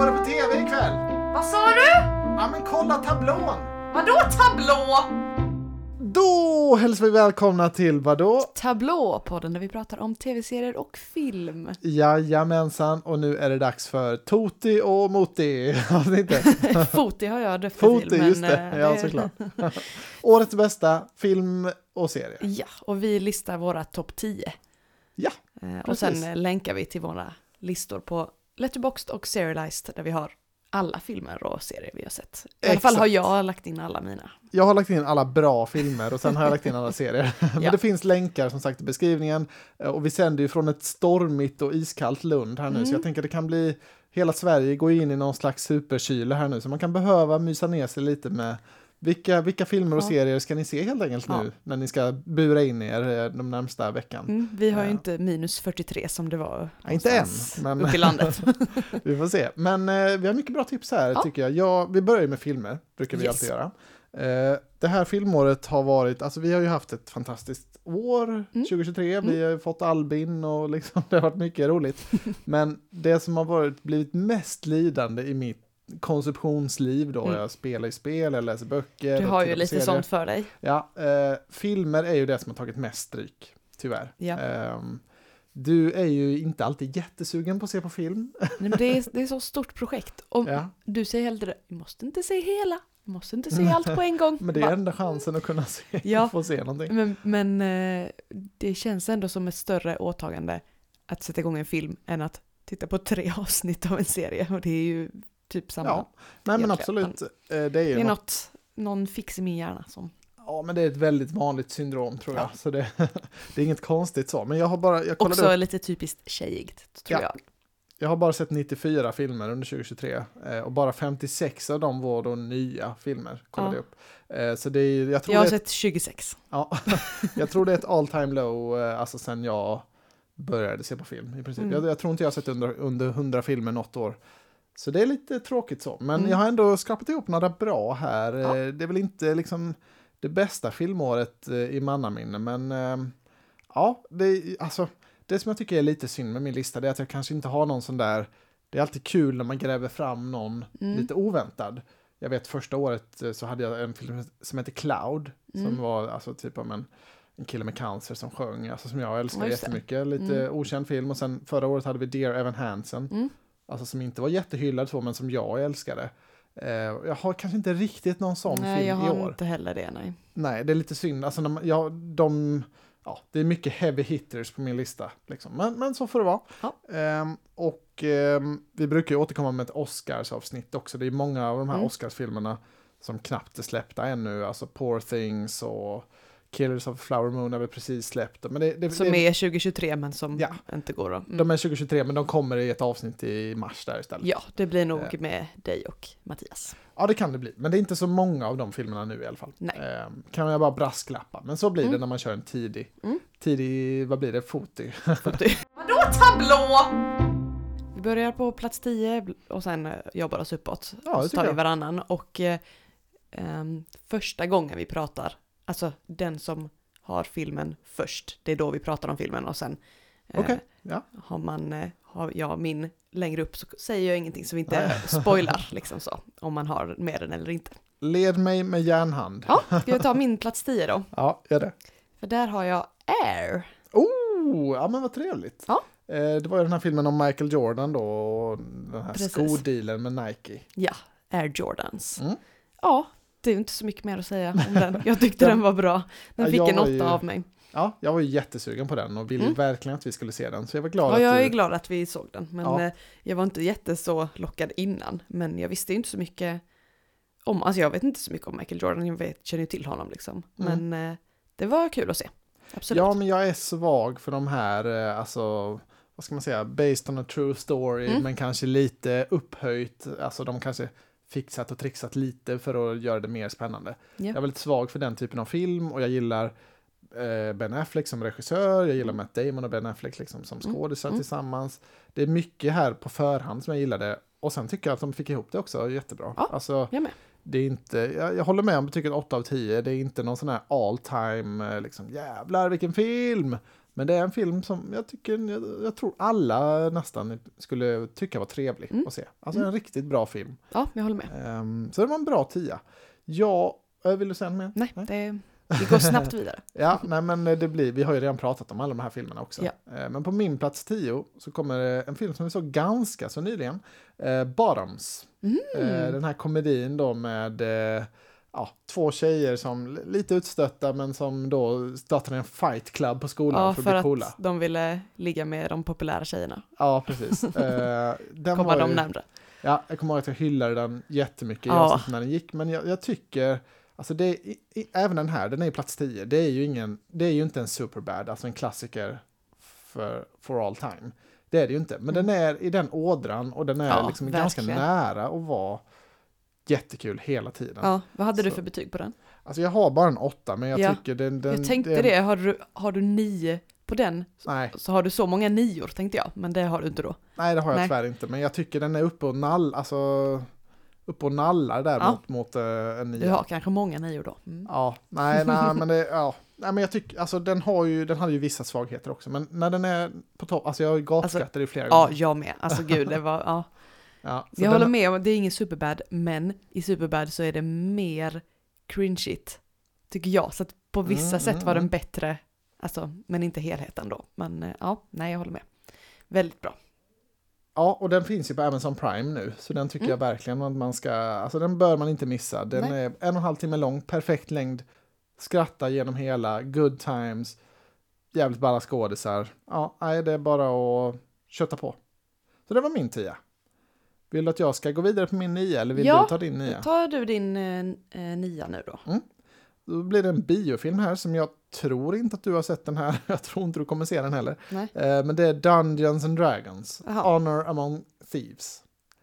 går det på tv ikväll? Vad sa du? Ja men kolla tablån! Vadå tablå? Då hälsar vi välkomna till vadå? Tablå, podden där vi pratar om tv-serier och film. Jajamensan, och nu är det dags för Toti och Moti. Foti har jag döpt det Foti, till. just det. eh, Ja, såklart. Årets bästa film och serie. Ja, och vi listar våra topp 10. Ja, Eh, och precis. sen länkar vi till våra listor på Letterboxd och Serialized där vi har alla filmer och serier vi har sett. I alla fall har Exakt. jag lagt in alla mina. Jag har lagt in alla bra filmer och sen har jag lagt in alla serier. Men Ja. det finns länkar som sagt i beskrivningen. Eh, Och vi sänder ju från ett stormigt och iskallt Lund här nu, så Mm. jag tänker det kan bli Hela Sverige går in i någon slags superkyla här nu, så man kan behöva mysa ner sig lite med vilka, vilka filmer och Ja. serier ska ni se helt enkelt Ja. nu när ni ska bura in er eh, de närmsta veckan? Mm, vi har ju Ja. inte minus 43 som det var Ja, inte än, men- uppe i landet. Vi får se. Men eh, vi har mycket bra tips här tycker jag. Ja, vi börjar med filmer, brukar vi Yes. alltid göra. Eh, det här filmåret har varit, alltså vi har ju haft ett fantastiskt år, 2023. Vi har ju fått Albin och liksom, det har varit mycket roligt. Men det som har varit, blivit mest lidande i mitt konsumtionsliv då, Mm. jag spelar ju spel, jag läser böcker. Du har ju lite serier. sånt för dig. Ja, eh, filmer är ju det som har tagit mest stryk, tyvärr. Ja. Ehm, du är ju inte alltid jättesugen på att se på film. Nej, men det, är, det är så stort projekt. Och Ja. du säger hellre, vi måste inte se hela, vi måste inte se allt på en gång. Men det är enda chansen att kunna se, Ja. få se någonting. Men, men eh, det känns ändå som ett större åtagande att sätta igång en film än att titta på tre avsnitt av en serie. Och det är ju typ samma. Ja, nej men egentligen. absolut. Eh, Det är det ju är något, någon fix i min hjärna som... ja men det är ett väldigt vanligt syndrom tror jag. Ja. Så det, det är inget konstigt så. Men jag har bara, jag kollade Också upp, lite typiskt tjejigt, tror Ja. jag. jag har bara sett 94 filmer under 2023. eh, Och bara 56 av dem var då nya filmer, kollade Ja. upp. Eh, Så det är, jag tror Jag har det är, sett 26. ja, jag tror det är ett all time low, alltså sen jag började se på film i princip. Mm. Jag, jag tror inte jag har sett under, under 100 filmer något år. Så det är lite tråkigt så. Men Mm. jag har ändå skrapat ihop några bra här. Ja. Eh, Det är väl inte liksom det bästa filmåret eh, i mannaminne, men eh, ja, det, alltså, det som jag tycker är lite synd med min lista det är att jag kanske inte har någon sån där, det är alltid kul när man gräver fram någon Mm. lite oväntad. Jag vet första året så hade jag en film som heter Cloud, som Mm. var alltså typ om en, en kille med cancer som sjöng, alltså som jag älskar jättemycket, lite Mm. okänd film. Och sen förra året hade vi Dear Evan Hansen, Mm. Alltså som inte var jättehyllad så, men som jag älskade. Eh, jag har kanske inte riktigt någon sån Nej, film jag i har år. inte heller det, nej. Nej, det är lite synd. Alltså, när man, ja, de, ja, det är mycket heavy hitters på min lista. Liksom. Men, men så får det vara. Ja. Ehm, och ehm, vi brukar ju återkomma med ett Oscars-avsnitt också. Det är många av de här Mm. Oscars-filmerna som knappt är släppta ännu. Alltså Poor Things och Killers of Flower Moon är väl precis släppta. Men det, det, Som det, är 2023 men som Ja. inte går att... Mm. de är 2023, men de kommer i ett avsnitt i mars där istället. Ja, det blir nog Eh. med dig och Mattias. Ja, det kan det bli. Men det är inte så många av de filmerna nu i alla fall. Nej. Ehm, kan jag bara brasklappa. Men så blir det Mm. när man kör en tidig, Mm. tidig, vad blir det, foti. Vadå tablå? Vi börjar på plats 10 och sen eh, jobbar oss uppåt. Ja, det och så tar vi varannan och eh, ehm, första gången vi pratar, alltså den som har filmen först, det är då vi pratar om filmen och sen eh, Okej, ja. har man, eh, har jag min längre upp så säger jag ingenting så vi inte spoilar liksom så, om man har med den eller inte. Led mig med järnhand. Ja, ska jag ta min plats 10 då? Ja, gör det. För där har jag Air. Oh, ja men vad trevligt. Ja. Eh, det var ju den här filmen om Michael Jordan då, och den här Precis. skodealen med Nike. Ja, Air Jordans. Mm. Ja, det är inte så mycket mer att säga om den. Jag tyckte Den- den var bra. Den Ja, fick en åtta ju- av mig. Ja, jag var ju jättesugen på den och ville Mm. verkligen att vi skulle se den. Så jag var glad Ja, att jag du... är glad att vi såg den. Men Ja. eh, jag var inte jätte så lockad innan. Men jag visste ju inte så mycket om, alltså jag vet inte så mycket om Michael Jordan. Jag vet, känner ju till honom liksom. Mm. Men eh, det var kul att se. Absolut. Ja, men jag är svag för de här, eh, alltså, vad ska man säga, based on a true story, Mm. men kanske lite upphöjt. Alltså de kanske fixat och trixat lite för att göra det mer spännande. Ja. Jag är väldigt svag för den typen av film och jag gillar eh, Ben Affleck som regissör, jag gillar Matt Damon och Ben Affleck liksom som Mm. skådisar Mm. tillsammans. Det är mycket här på förhand som jag gillade och sen tycker jag att de fick ihop det också jättebra. Ja. Alltså. Det är inte, jag, jag håller med om betyget 8 av 10, det är inte någon sån här all time, eh, liksom jävlar vilken film! Men det är en film som jag tycker, jag, jag tror alla nästan skulle tycka var trevlig Mm. att se. Alltså Mm. en riktigt bra film. Ja, jag håller med. Ehm, så det var en bra tia. Ja, eh, vill du säga något mer? Nej, det, vi går snabbt vidare. Ja, nej men det blir, vi har ju redan pratat om alla de här filmerna också. Ja. Eh, Men på min plats 10 så kommer en film som vi såg ganska så nyligen. Eh, Bottoms. Mm. Eh, den här komedin då med eh, ja, två tjejer som lite utstötta men som då startar en fight club på skolan Ja, för att för bli att coola. de ville ligga med de populära tjejerna. Ja, precis. Den Komma dem ju, närmre. ja, jag kommer ihåg att jag hyllade den jättemycket Ja. när den gick, men jag, jag tycker Alltså det i, i, även den här, den är ju plats 10. Det är ju ingen, det är ju inte en superbad, alltså en klassiker för for all time. Det är det ju inte, men den är i den ådran och den är Mm. Ja, liksom ganska nära att vara jättekul hela tiden. Ja, vad hade du Så. för betyg på den? Alltså jag har bara en åtta, men jag Ja, tycker den... den jag tänkte den, det, har du, har du nio på den Nej, så har du så många nior tänkte jag, men det har du inte då. nej, det har jag Nej. tyvärr inte, men jag tycker den är uppe och nall, alltså uppe och nallar där Ja. mot, mot eh, en nia. Du har kanske många nior då. Mm. Ja, nej, nej, men det, ja. Nej, men jag tycker, alltså den har ju, den hade ju vissa svagheter också, men när den är på topp, alltså jag gapskrattade ju flera Ja, gånger. jag med. Alltså gud, det var, ja. Ja, Jag håller med om det är ingen superbad, men i superbad så är det mer cringeigt, tycker jag. Så att på vissa Mm, sätt mm, var den mm. bättre, alltså, men inte helheten då. Men eh, ja, nej, jag håller med. Väldigt bra. Ja, och den finns ju på Amazon Prime nu, så den tycker Mm. jag verkligen att man ska, alltså den bör man inte missa. Den Nej. är en och en halv timme lång, perfekt längd, skratta genom hela, good times, jävligt balla skådisar. Ja, det är bara att kötta på. Så det var min tia. Vill du att jag ska gå vidare på min nia eller vill Ja, du ta din nia? Tar du din eh, eh, nia nu då? Då blir det en biofilm här som jag tror inte att du har sett den här. Jag tror inte du kommer se den heller. Nej, Eh, men det är Dungeons and Dragons. Jaha. Honor among Thieves.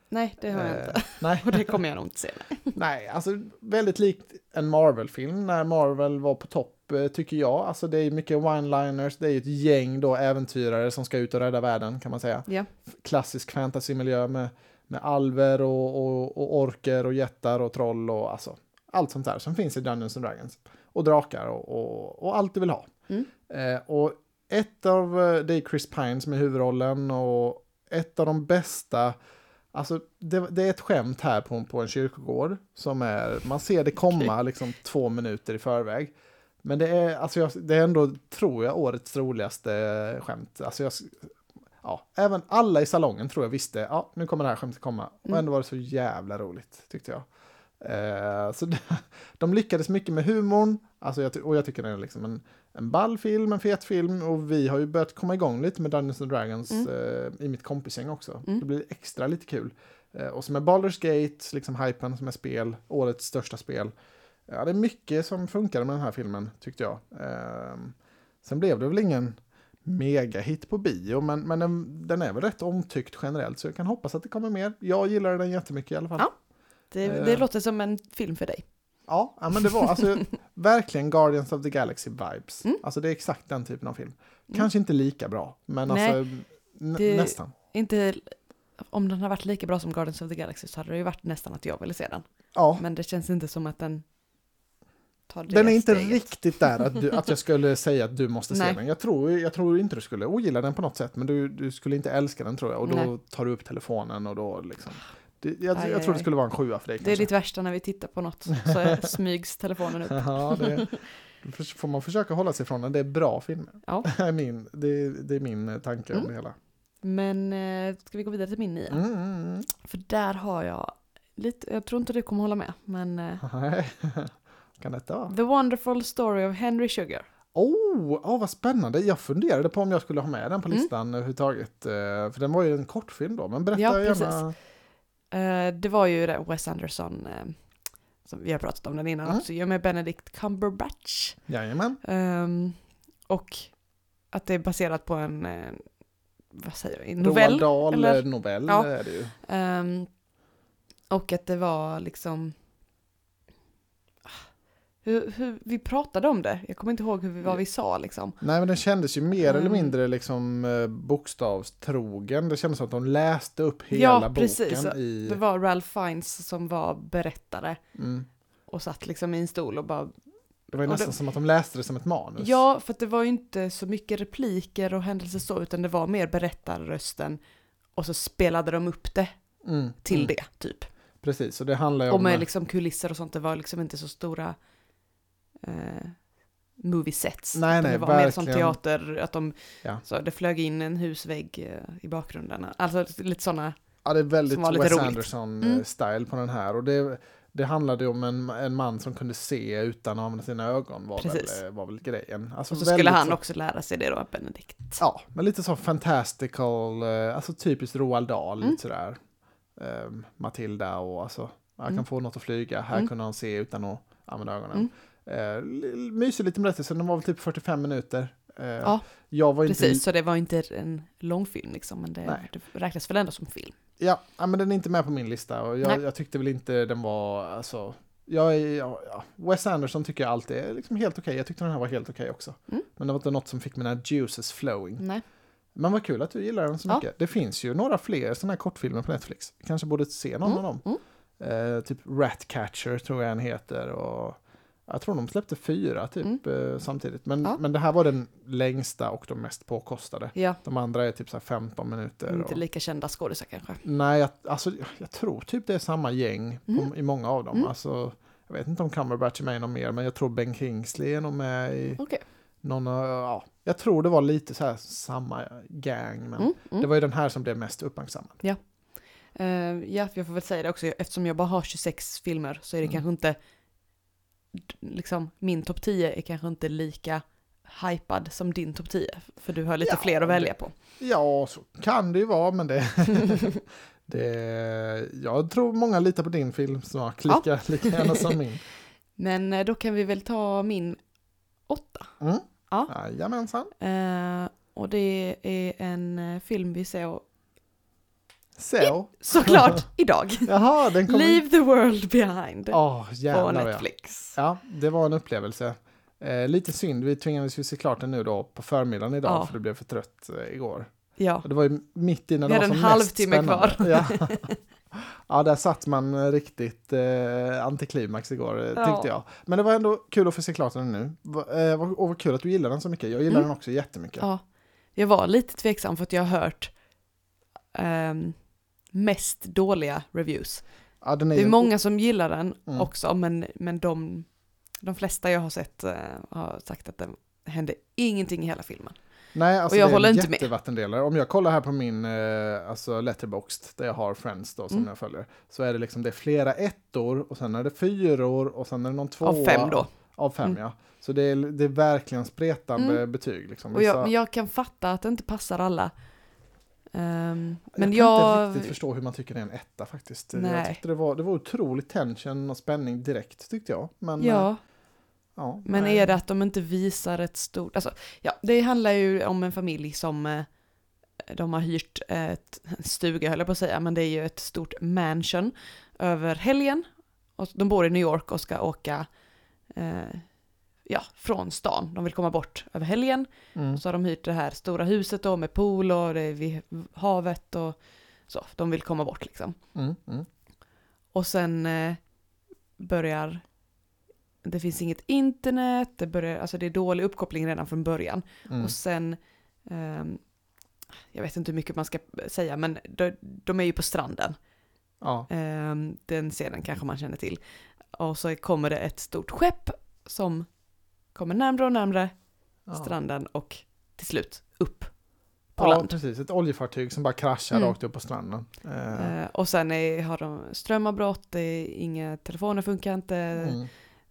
nej det har jag Eh, inte. Nej, Och det kommer jag nog inte se. Nej. nej, alltså väldigt likt en Marvel-film när Marvel var på topp eh, tycker jag. Alltså det är mycket one-liners, det är ju ett gäng då äventyrare som ska ut och rädda världen kan man säga. Ja, Klassisk fantasymiljö med, med alver och, och, och orker och jättar och troll och alltså allt sånt där som finns i Dungeons and Dragons. Och drakar och, och, och allt du vill ha. Mm. Eh, och ett av, eh, det är Chris Pine som är huvudrollen och ett av de bästa, alltså det, det är ett skämt här på, på en kyrkogård som är, man ser det komma liksom två minuter i förväg. Men det är, alltså jag, det är ändå, tror jag, årets roligaste skämt. Alltså jag, ja, även alla i salongen tror jag visste, ja, nu kommer det här skämtet komma. Och Mm. ändå var det så jävla roligt, tyckte jag. Eh, så de, de lyckades mycket med humorn, alltså jag, och jag tycker det är liksom en, en ball film, en fet film, och vi har ju börjat komma igång lite med Dungeons and Dragons Mm. eh, i mitt kompisgäng också. Mm. Det blir extra lite kul. Eh, och så med Baldur's Gate, liksom hypen som är spel, årets största spel. Ja, det är mycket som funkade med den här filmen, tyckte jag. Ehm, sen blev det väl ingen megahit på bio, men, men den, den är väl rätt omtyckt generellt, så jag kan hoppas att det kommer mer. Jag gillar den jättemycket i alla fall. Ja. Det, det låter som en film för dig. Ja, ja men det var alltså verkligen Guardians of the Galaxy vibes. Mm. Alltså det är exakt den typen av film. Mm. Kanske inte lika bra, men Nej, alltså det- nästan. Inte, om den har varit lika bra som Guardians of the Galaxy så hade det ju varit nästan att jag ville se den. Ja, Men det känns inte som att den den är inte steget. riktigt där att, du, att jag skulle säga att du måste se den. Jag tror, jag tror inte du skulle ogilla den på något sätt, men du, du skulle inte älska den tror jag. Och då Nej. tar du upp telefonen och då liksom. Det, jag, Aj, jag aj, tror det skulle vara en sjua för dig. Det är kanske. ditt värsta när vi tittar på något så är- smygs telefonen upp. Ja, det, får man försöka hålla sig ifrån den. Det är bra filmer. Ja. Det är min, det, det är min eh, tanke om Mm. det hela. Men eh, ska vi gå vidare till min nia? Mm, mm, mm. För där har jag lite, jag tror inte du kommer hålla med, men eh, kan detta vara? The Wonderful Story of Henry Sugar. Oh, oh, vad spännande. Jag funderade på om jag skulle ha med den på Mm. listan överhuvudtaget. eh, För den var ju en kortfilm då. Men berätta Ja, precis. gärna. Eh, det var ju det Wes Anderson, eh, som vi har pratat om den innan Mm. också, ju med Benedict Cumberbatch. Jajamän. Ehm, och att det är baserat på en, eh, vad säger vi, novell. Roald Dahl eller? novell Ja. är det ju. Ehm, och att det var liksom... Hur, hur, vi pratade om det, jag kommer inte ihåg hur vi, vad vi sa liksom. Nej men den kändes ju mer eller Mm. mindre liksom eh, bokstavstrogen. Det kändes som att de läste upp hela Ja, boken precis. i... Det var Ralph Fiennes som var berättare Mm. och satt liksom i en stol och bara Det var ju Och nästan det- som att de läste det som ett manus. Ja, för det var ju inte så mycket repliker och händelser så, utan det var mer berättarrösten och så spelade de upp det Mm, till mm. det, typ. Precis, och det handlar ju Och om... med liksom kulisser och sånt, det var liksom inte så stora eh, movie sets. Nej, nej, det var mer som verkligen. teater, att de, Ja. så det flög in en husvägg eh, i bakgrunden. Alltså lite sådana, Ja, det är väldigt Wes. Anderson-style på den här. Och det, det handlade om en, en man som kunde se utan att använda sina ögon var, Precis. väl, var väl grejen. Alltså och så skulle han så- också lära sig det då, Benedict. Ja, men lite så fantastical, eh, alltså typiskt Roald Dahl, Mm. lite sådär. Um, Matilda och alltså, jag kan Mm. få något att flyga, här Mm. kunde han se utan att använda ögonen. Eh, mysig liten berättelse, den var väl typ 45 minuter. Eh, Ja, var inte, Precis, så det var inte en lång film liksom, men det, det räknas väl ändå som film. Ja, men den är inte med på min lista och jag, jag tyckte väl inte den var, alltså, jag är, ja, ja, Wes Anderson tycker jag alltid är liksom helt okej, jag tyckte den här var helt okej också. Mm. Men det var inte något som fick mina juices flowing. Nej. Men vad kul att du gillar den så Ja. mycket. Det finns ju några fler sådana här kortfilmer på Netflix. Kanske borde se någon Mm, av dem. mm. Eh, typ Ratcatcher tror jag den heter och jag tror de släppte fyra typ eh, samtidigt. Men, Mm. Ja. men det här var den längsta och de mest påkostade. Ja, De andra är typ så här 15 minuter. inte och... lika kända skådisar kanske. Nej, jag, alltså, jag tror typ det är samma gäng Mm. på, i många av dem. Mm. Alltså, jag vet inte om Cumberbatch är med i någon mer, men jag tror Ben Kingsley är nog med i Okej. någon, ja, jag tror det var lite så här samma gang, men Mm, mm. det var ju den här som blev mest uppmärksammad. Eh, ja, jag får väl säga det också, eftersom jag bara har 26 filmer så är det Mm. kanske inte, liksom min topp 10 är kanske inte lika hypad som din topp 10, för du har lite Ja, fler att välja på. Ja, så kan det ju vara, men det... det jag tror många litar på din filmsmak lika, lika gärna som min. Men eh, då kan vi väl ta min åtta. Mm. Ja. Jajamensan. Eh, och det är en eh, film vi såg Så. såklart idag. Jaha, den kommer... Leave the world behind Åh, på jävlar ja. Netflix. Ja, det var en upplevelse. Eh, lite synd, vi tvingades ju se klart den nu då på förmiddagen idag Ja. för det blev för trött eh, igår. Ja, Och det var ju mitt i Vi det var hade som en mest halvtimme spännande. kvar. Ja. ja, där satt man eh, riktigt eh, antiklimax igår eh, Ja. tyckte jag. Men det var ändå kul att få se klart den nu. Eh, och vad kul att du gillar den så mycket. Jag gillar Mm. den också jättemycket. ja. Jag var lite tveksam för att jag har hört ehm, mest dåliga reviews. Ja, är Det är ju- många som gillar den Mm. också, men, men de, de flesta jag har sett eh, har sagt att det hände ingenting i hela filmen. Nej, alltså Och jag det är håller en inte jättevattendelare. Om jag kollar här på min eh, alltså letterboxd där jag har Friends då som Mm. jag följer, så är det liksom det är flera ettor och sen är det fyror och sen är det någon tvåa. Av fem då. Av fem, Mm. ja. Så det är, det är verkligen spretande Mm. betyg. Liksom. Och jag, men jag kan fatta att det inte passar alla. Ehm, men jag kan jag... inte riktigt förstå hur man tycker det är en etta faktiskt. Jag Nej. tyckte det var, det var otroligt tension och spänning direkt tyckte jag. Men, eh, Ja, ja, men nej. är det att de inte visar ett stort... Alltså, ja, det handlar ju om en familj som eh, de har hyrt ett stuga, höll jag på att säga, men det är ju ett stort mansion över helgen. Och de bor i New York och ska åka eh, ja, från stan. De vill komma bort över helgen. Mm. Så har de hyrt det här stora huset då med pool och det är vid havet och så. De vill komma bort liksom. Mm. Mm. Och sen eh, börjar det finns inget internet, det, börjar, alltså det är dålig uppkoppling redan från början. Mm. Och sen, ehm, jag vet inte hur mycket man ska säga, men de, de är ju på stranden. Ja. Ehm, den scenen kanske man känner till. Och så kommer det ett stort skepp som kommer närmre och närmre Ja. stranden och till slut upp på ja, land. precis. Ett oljefartyg som bara kraschar Mm. rakt upp på stranden. Eh, Eh, och sen är, har de strömavbrott, inga telefoner funkar inte, mm.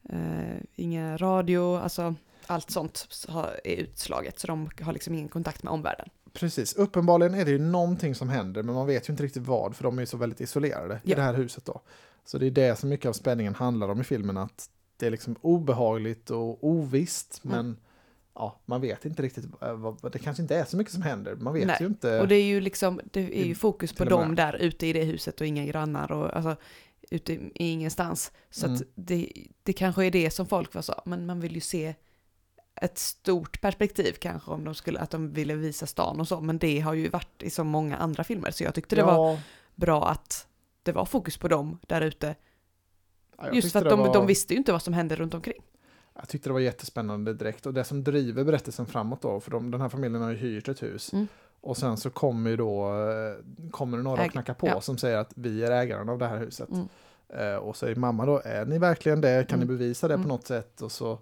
eh, inga radio, alltså allt sånt har- är utslaget så de har liksom ingen kontakt med omvärlden. Precis, uppenbarligen är det ju någonting som händer men man vet ju inte riktigt vad för de är ju så väldigt isolerade i Ja. det här huset då. Så det är det som mycket av spänningen handlar om i filmen att det är liksom obehagligt och ovisst Mm. men ja, man vet inte riktigt eh, vad, det kanske inte är så mycket som händer, man vet Nej, ju inte. Och det är ju liksom, det är ju fokus på dem där ute i det huset och inga grannar och alltså ute i ingenstans. Så Mm. att det, det kanske är det som folk var så, men man vill ju se ett stort perspektiv kanske om de skulle, att de ville visa stan och så, men det har ju varit i så många andra filmer så jag tyckte det var ja, bra att det var fokus på dem där ute. Ja, Just för att de, var- de visste ju inte vad som hände runt omkring. jag tyckte det var jättespännande direkt och det som driver berättelsen framåt då, för de, den här familjen har ju hyrt ett hus. Mm. Och sen så kommer ju då, eh, kommer det några Äg- och knackar på ja. som säger att vi är ägaren av det här huset. Mm. Eh, och säger mamma då, är ni verkligen det? Kan Mm. ni bevisa det på Mm. något sätt? Och så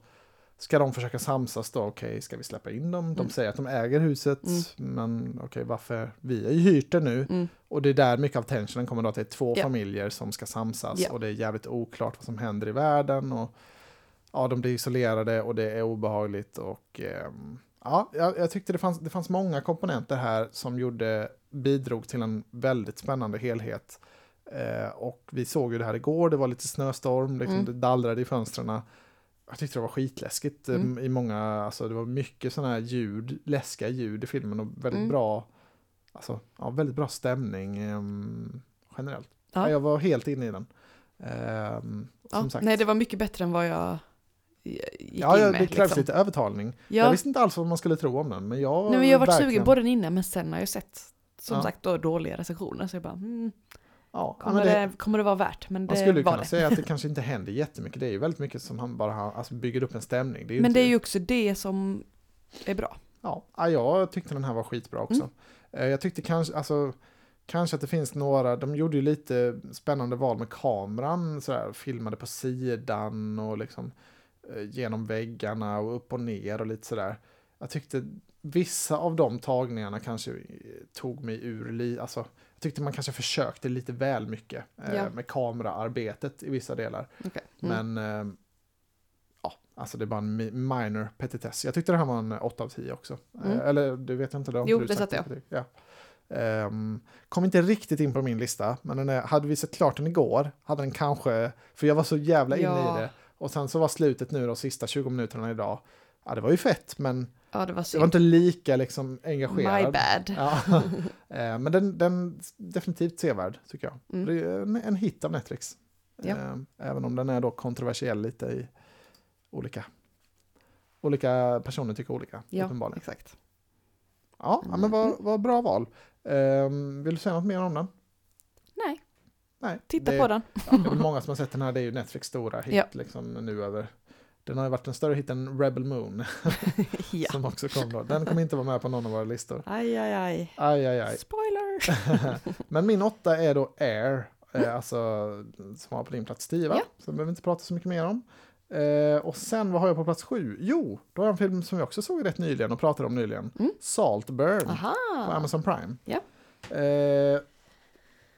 ska de försöka samsas då, okej, ska vi släppa in dem? De Mm. säger att de äger huset, Mm. men okej, varför? Vi har ju hyrt det nu. Mm. Och det är där mycket av tensionen kommer då, att det är två Ja. familjer som ska samsas Ja. och det är jävligt oklart vad som händer i världen och ja, de blir isolerade och det är obehagligt och ehm, ja, jag, jag tyckte det fanns, det fanns många komponenter här som gjorde, bidrog till en väldigt spännande helhet. Eh, och vi såg ju det här igår, det var lite snöstorm, liksom, Mm. det dallrade i fönstren. Jag tyckte det var skitläskigt eh, Mm. i många, alltså det var mycket sådana här ljud, läskiga ljud i filmen och väldigt Mm. bra, alltså ja, väldigt bra stämning ehm, generellt. Ja. Ja. Jag var helt inne i den. Ehm, Ja, nej, det var mycket bättre än vad jag gick ja, in ja, med. det krävs liksom. lite övertalning. Ja. Jag visste inte alls vad man skulle tro om den, men jag Nej, men jag varit verkligen- sugen på den innan, men sen har jag sett som Ja. sagt då dåliga recensioner, så jag bara, mm, Ja, kommer, det, det, kommer det vara värt? Men man skulle kunna det. säga att det kanske inte händer jättemycket. Det är ju väldigt mycket som han bara har, alltså bygger upp en stämning. Det Men det är ju också det som är bra. Ja, ja, jag tyckte den här var skitbra också. Mm. Eh, Jag tyckte kanske, alltså, kanske att det finns några, de gjorde ju lite spännande val med kameran, sådär, filmade på sidan och liksom eh, genom väggarna och upp och ner och lite sådär. Jag tyckte vissa av de tagningarna kanske eh, tog mig ur, li, alltså, tyckte man kanske försökte lite väl mycket eh, Ja. med kameraarbetet i vissa delar. Okay. Mm. Men eh, ja, alltså det är bara en mi- minor petitess. Jag tyckte det här var en 8 av 10 också. Mm. Eh, eller du vet inte det? har Jo, det satte betyg? Ja. Ehm, kom inte riktigt in på min lista, men den är, hade vi sett klart den igår hade den kanske, för jag var så jävla inne Ja. i det. Och sen så var slutet nu de sista 20 minuterna idag, ja det var ju fett men Ja, det var det var synd. inte lika liksom engagerad. My bad. Ja. Eh, men den, den definitivt sevärd tycker jag. Mm. Det är en, en hit av Netflix. Ja. Eh, Även om den är då kontroversiell lite i olika, olika personer tycker olika. Ja, uppenbarligen. exakt. Ja, ja, men vad, vad bra val. Eh, vill du säga något mer om den? Nej, Nej. titta det, på den. Ja, det är väl många som har sett den här, det är ju Netflix stora hit Ja. liksom nu över. Den har ju varit en större hit än Rebel Moon ja. som också kom då. Den kommer inte vara med på någon av våra listor. Aj, aj, aj. Aj, aj, aj. Spoiler! Men min åtta är då Air, eh, alltså som har på din plats 10 va? Ja. Så behöver vi inte prata så mycket mer om. Eh, och sen, vad har jag på plats sju? Jo, då har jag en film som jag också såg rätt nyligen och pratade om nyligen. Mm. Saltburn på Aha! Amazon Prime. Ja. Eh,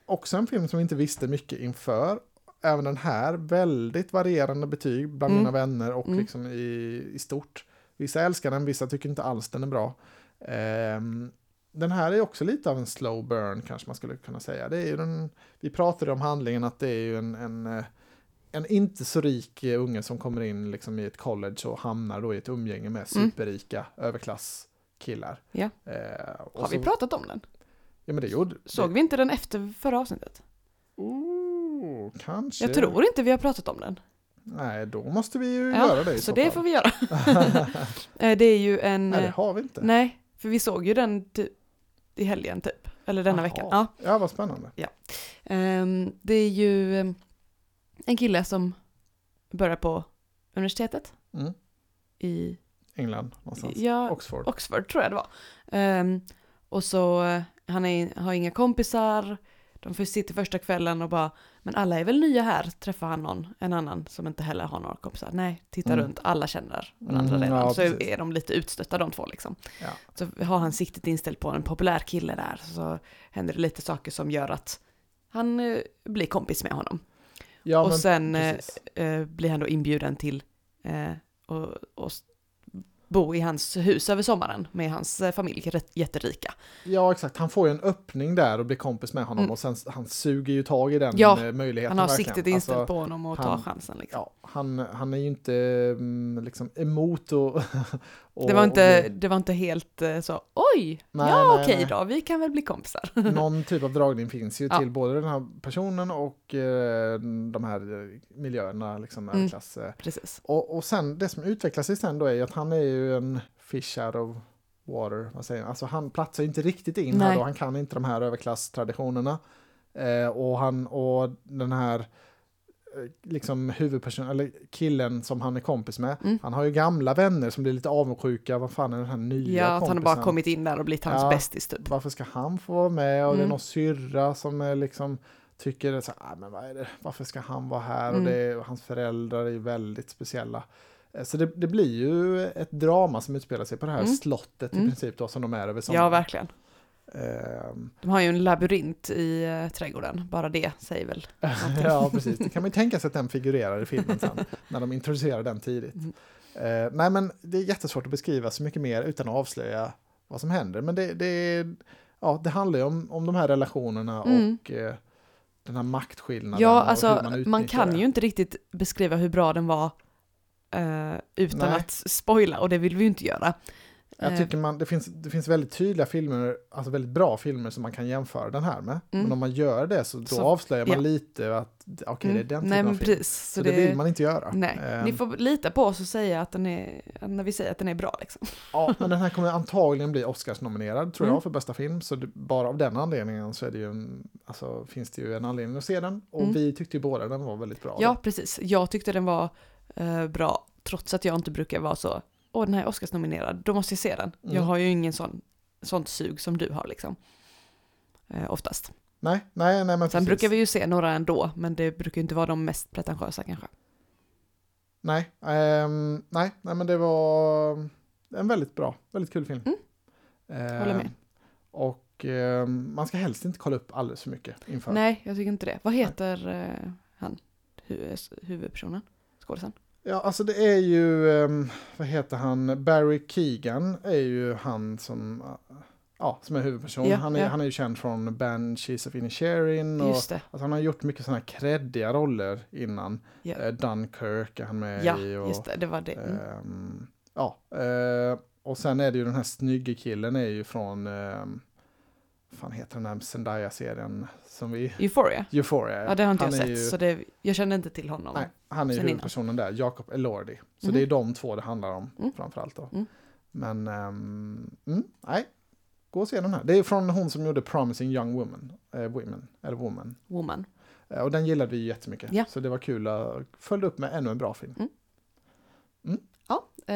också en film som vi inte visste mycket inför. Även den här, väldigt varierande betyg bland Mm. mina vänner och Mm. liksom i, i stort. Vissa älskar den, vissa tycker inte alls den är bra. Ehm, den här är också lite av en slow burn kanske man skulle kunna säga. Det är ju den, vi pratade om handlingen att det är ju en, en, eh, en inte så rik eh, unge som kommer in liksom i ett college och hamnar då i ett umgänge med Mm. superrika överklasskillar. Ja. Eh, Har vi så- pratat om den? Ja men det gjorde... Såg vi inte den efter förra avsnittet? Oh, kanske. Jag tror inte vi har pratat om den. Nej, då måste vi ju Ja, göra det i Så så det fall. får vi göra. Eh, det är ju en... Nej, det eh, har vi inte. Nej, för vi såg ju den i helgen typ. Eller denna Jaha. veckan. Ja. Ja, vad spännande. Ehm, det är ju ehm, en kille som börjar på universitetet Mm. i England någonstans. ja, Oxford. Oxford tror jag det var. Ehm, och så, eh, han är, har inga kompisar, de får sitta första kvällen och bara, men alla är väl nya här, träffar han någon, en annan som inte heller har några kompisar. Nej, titta Mm. runt, alla känner varandra Mm, redan. ja, så precis. är de lite utstötta de två liksom. Ja. Så har han siktet inställt på en populär kille där, så händer det lite saker som gör att han eh, blir kompis med honom. Ja, och men sen eh, eh, blir han då inbjuden till eh, och, och bo i hans hus över sommaren med hans eh, familj, jätterika. Ja, exakt. Han får ju en öppning där och blir kompis med honom Mm. och sen han suger ju tag i den Ja, eh, möjligheten. Han har verkligen. siktet inställt Alltså, på honom och tar han- chansen. Liksom. Ja, han, han är ju inte mm, liksom emot och, och det, var inte, och det var inte helt eh, så, oj, Nej, ja nej, okej nej. då, vi kan väl bli kompisar. någon typ av dragning finns ju Ja. till både den här personen och eh, de här eh, miljöerna, liksom Mm. överklass. eh. Precis. Och, och sen det som utvecklar sig sen då är ju att han är ju en fish out of water, vad säger man? Alltså han platsar inte riktigt in här då, han kan inte de här överklasstraditionerna. Eh, och han och den här liksom huvudpersonen, eller killen som han är kompis med, Mm. han har ju gamla vänner som blir lite avundsjuka, vad fan är den här nya Ja, att han har bara kommit in där och blivit hans Ja. bästis typ. Varför ska han få vara med? Och det är Mm. någon syrra som är liksom tycker så här, "Ah, men vad är det? varför ska han vara här? Mm. Och, det och hans föräldrar är väldigt speciella. Eh, Så det, det blir ju ett drama som utspelar sig på det här Mm. slottet i Mm. princip då som de är över Ja, sommaren. verkligen. Ehm, De har ju en labyrint i eh, trädgården, bara det säger väl. ja, precis. Det kan man ju tänka sig att den figurerar i filmen sen, när de introducerar den tidigt. Mm. Eh, nej, men det är jättesvårt att beskriva så mycket mer utan att avslöja vad som händer. Men det, det, ja, det handlar ju om, om de här relationerna Mm. och eh, den här maktskillnaden. Ja, alltså man, utnyttjar kan det. ju inte riktigt beskriva hur bra den var eh, utan Nej. att spoila och det vill vi ju inte göra. Jag Eh, tycker man, det, finns, det finns väldigt tydliga filmer, alltså väldigt bra filmer som man kan jämföra den här med. Mm. Men om man gör det så då Så- avslöjar man ja. lite att okej, det är mm, den typen Nej av men film. precis. Så det, vill man inte göra. Nej, Ehm, ni får lita på oss och säga att den är, när vi säger att den är bra liksom. Ja, men den här kommer antagligen bli Oscars-nominerad tror Mm. jag för bästa film. Så det, bara av den anledningen så är det ju en, alltså, finns det ju en anledning att se den. Och Mm. vi tyckte ju båda den var väldigt bra. Ja, då. precis. Jag tyckte den var eh, bra, trots att jag inte brukar vara så, åh den här är Oscarsnominerad, då måste jag se den. Jag Mm. har ju ingen sån, sånt sug som du har liksom. Eh, oftast. Nej, nej, nej men Sen precis. brukar vi ju se några ändå, men det brukar ju inte vara de mest pretentiösa kanske. Nej, ehm, nej, nej, men det var en väldigt bra, väldigt kul film. Mm. Ehm, Håller med. Och ehm, man ska helst inte kolla upp alldeles för mycket inför. Nej, jag tycker inte det. Vad heter eh, han, hu- huvudpersonen? Skådisen? Ja, alltså det är ju, ehm, vad heter han, Barry Keegan är ju han som, eh, ja, som är huvudperson. Ja, han, är, ja. han är ju känd från Banshees of Inisherin och Just det. alltså, han har gjort mycket sådana kreddiga roller innan. Ja, Eh, Dunkirk är han med ja i. Och, just det. Det var det. Mm. ehm, ja, eh, och sen är det ju den här snygge killen är ju från, um, fan heter den här Zendaya-serien som vi, Euphoria? Euphoria. Ja, det har inte han jag sett, ju- så det, jag känner inte till honom. Nej, han är ju sen innan. huvudpersonen där, Jacob Elordi. Så Mhm. det är de två det handlar om Mm. framförallt då. Mm. Men, mm, nej. Gå och se den här. Det är från hon som gjorde Promising Young Woman, eh, Women, eller Woman. Woman. Eh, och den gillade vi ju jättemycket. Ja. Så det var kul att följa upp med ännu en bra film. Ja, eh,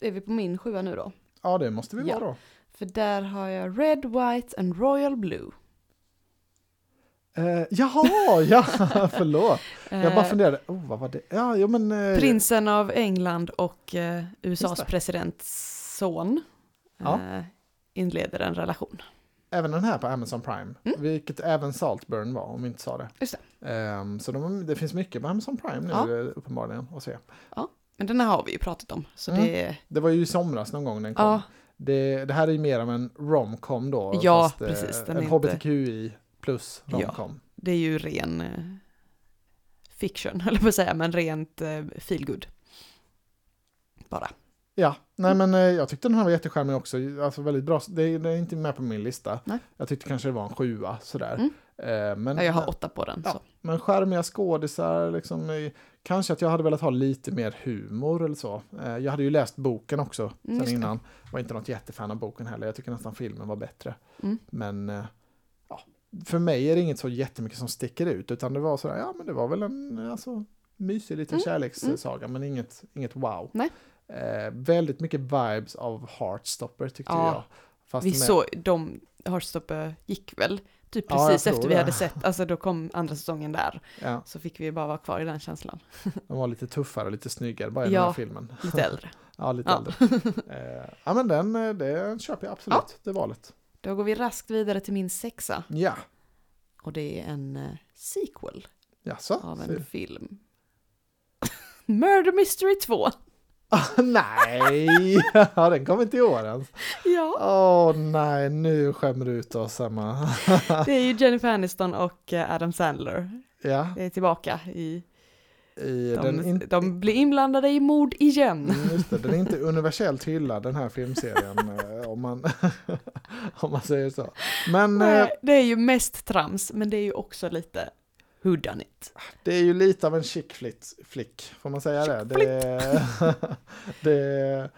är vi på min sjua nu då? Ja, det måste vi Ja. vara då. För där har jag Red, White and Royal Blue. Eh, jaha, ja, förlåt. Jag bara Eh, funderade, oh, vad var det? Ja, jo men... Eh, Prinsen av England och eh, USAs det. presidents son Ja. inleder en relation. Även den här på Amazon Prime. Mm. Vilket även Saltburn var, om vi inte sa det. Just Ehm, så de, det finns mycket på Amazon Prime nu, Ja. eh, uppenbarligen, att se. Men den här har vi ju pratat om, så Mm. det... Det var ju i somras någon gång den kom. Ja, Det, det här är ju mer av en romcom då. Ja, eh, precis, den En inte- hbtqi plus Ja. romcom. det är ju ren eh, fiction, jag på att säga, men rent eh, feelgood. Bara. Ja, nej men eh, jag tyckte den här var jättecharmig också. Alltså väldigt bra. Det är, det är inte med på min lista. Nej. Jag tyckte kanske det var en sjua sådär. Mm. Men, Ja, jag har åtta på den. Ja. Men charmiga skådisar, liksom, kanske att jag hade velat ha lite mer humor eller så. Eh, jag hade ju läst boken också Mm, sen innan. Var inte något jättefan av boken heller. Jag tycker nästan filmen var bättre. Mm. Men eh, ja, för mig är det inget så jättemycket som sticker ut, utan det var sådär, ja men det var väl en alltså, mysig liten Mm, kärlekssaga, men inget, inget wow. Nej. Eh, väldigt mycket vibes av Heartstopper tyckte Ja, jag. Fast Vi med, såg, de, Heartstopper gick väl typ Ja, precis efter vi det. hade sett, alltså då kom andra säsongen där. ja, Så fick vi bara vara kvar i den känslan. de var lite tuffare och lite snyggare bara i den Ja. här filmen. Lite äldre. Ja, lite Ja. äldre. Eh, ja, men den, eh, det köper jag absolut, det valet. Då går vi raskt vidare till min sexa. Ja, Och det är en eh, sequel jaså? av en film. Murder Mystery 2. Nej, ja, den kom inte i år ens. Ja, Åh nej, nu skämmer du ut oss Emma. det är ju Jennifer Aniston och eh, Adam Sandler. ja, Det är tillbaka i... i, De, in, de blir inblandade i mord igen. Mm, just det, den är inte universellt hyllad den här filmserien eh, om man, om man säger så. Men eh, Nej, Det är ju mest trams, men det är ju också lite who done it. det är ju lite av en chick flick, får man säga det? Det, det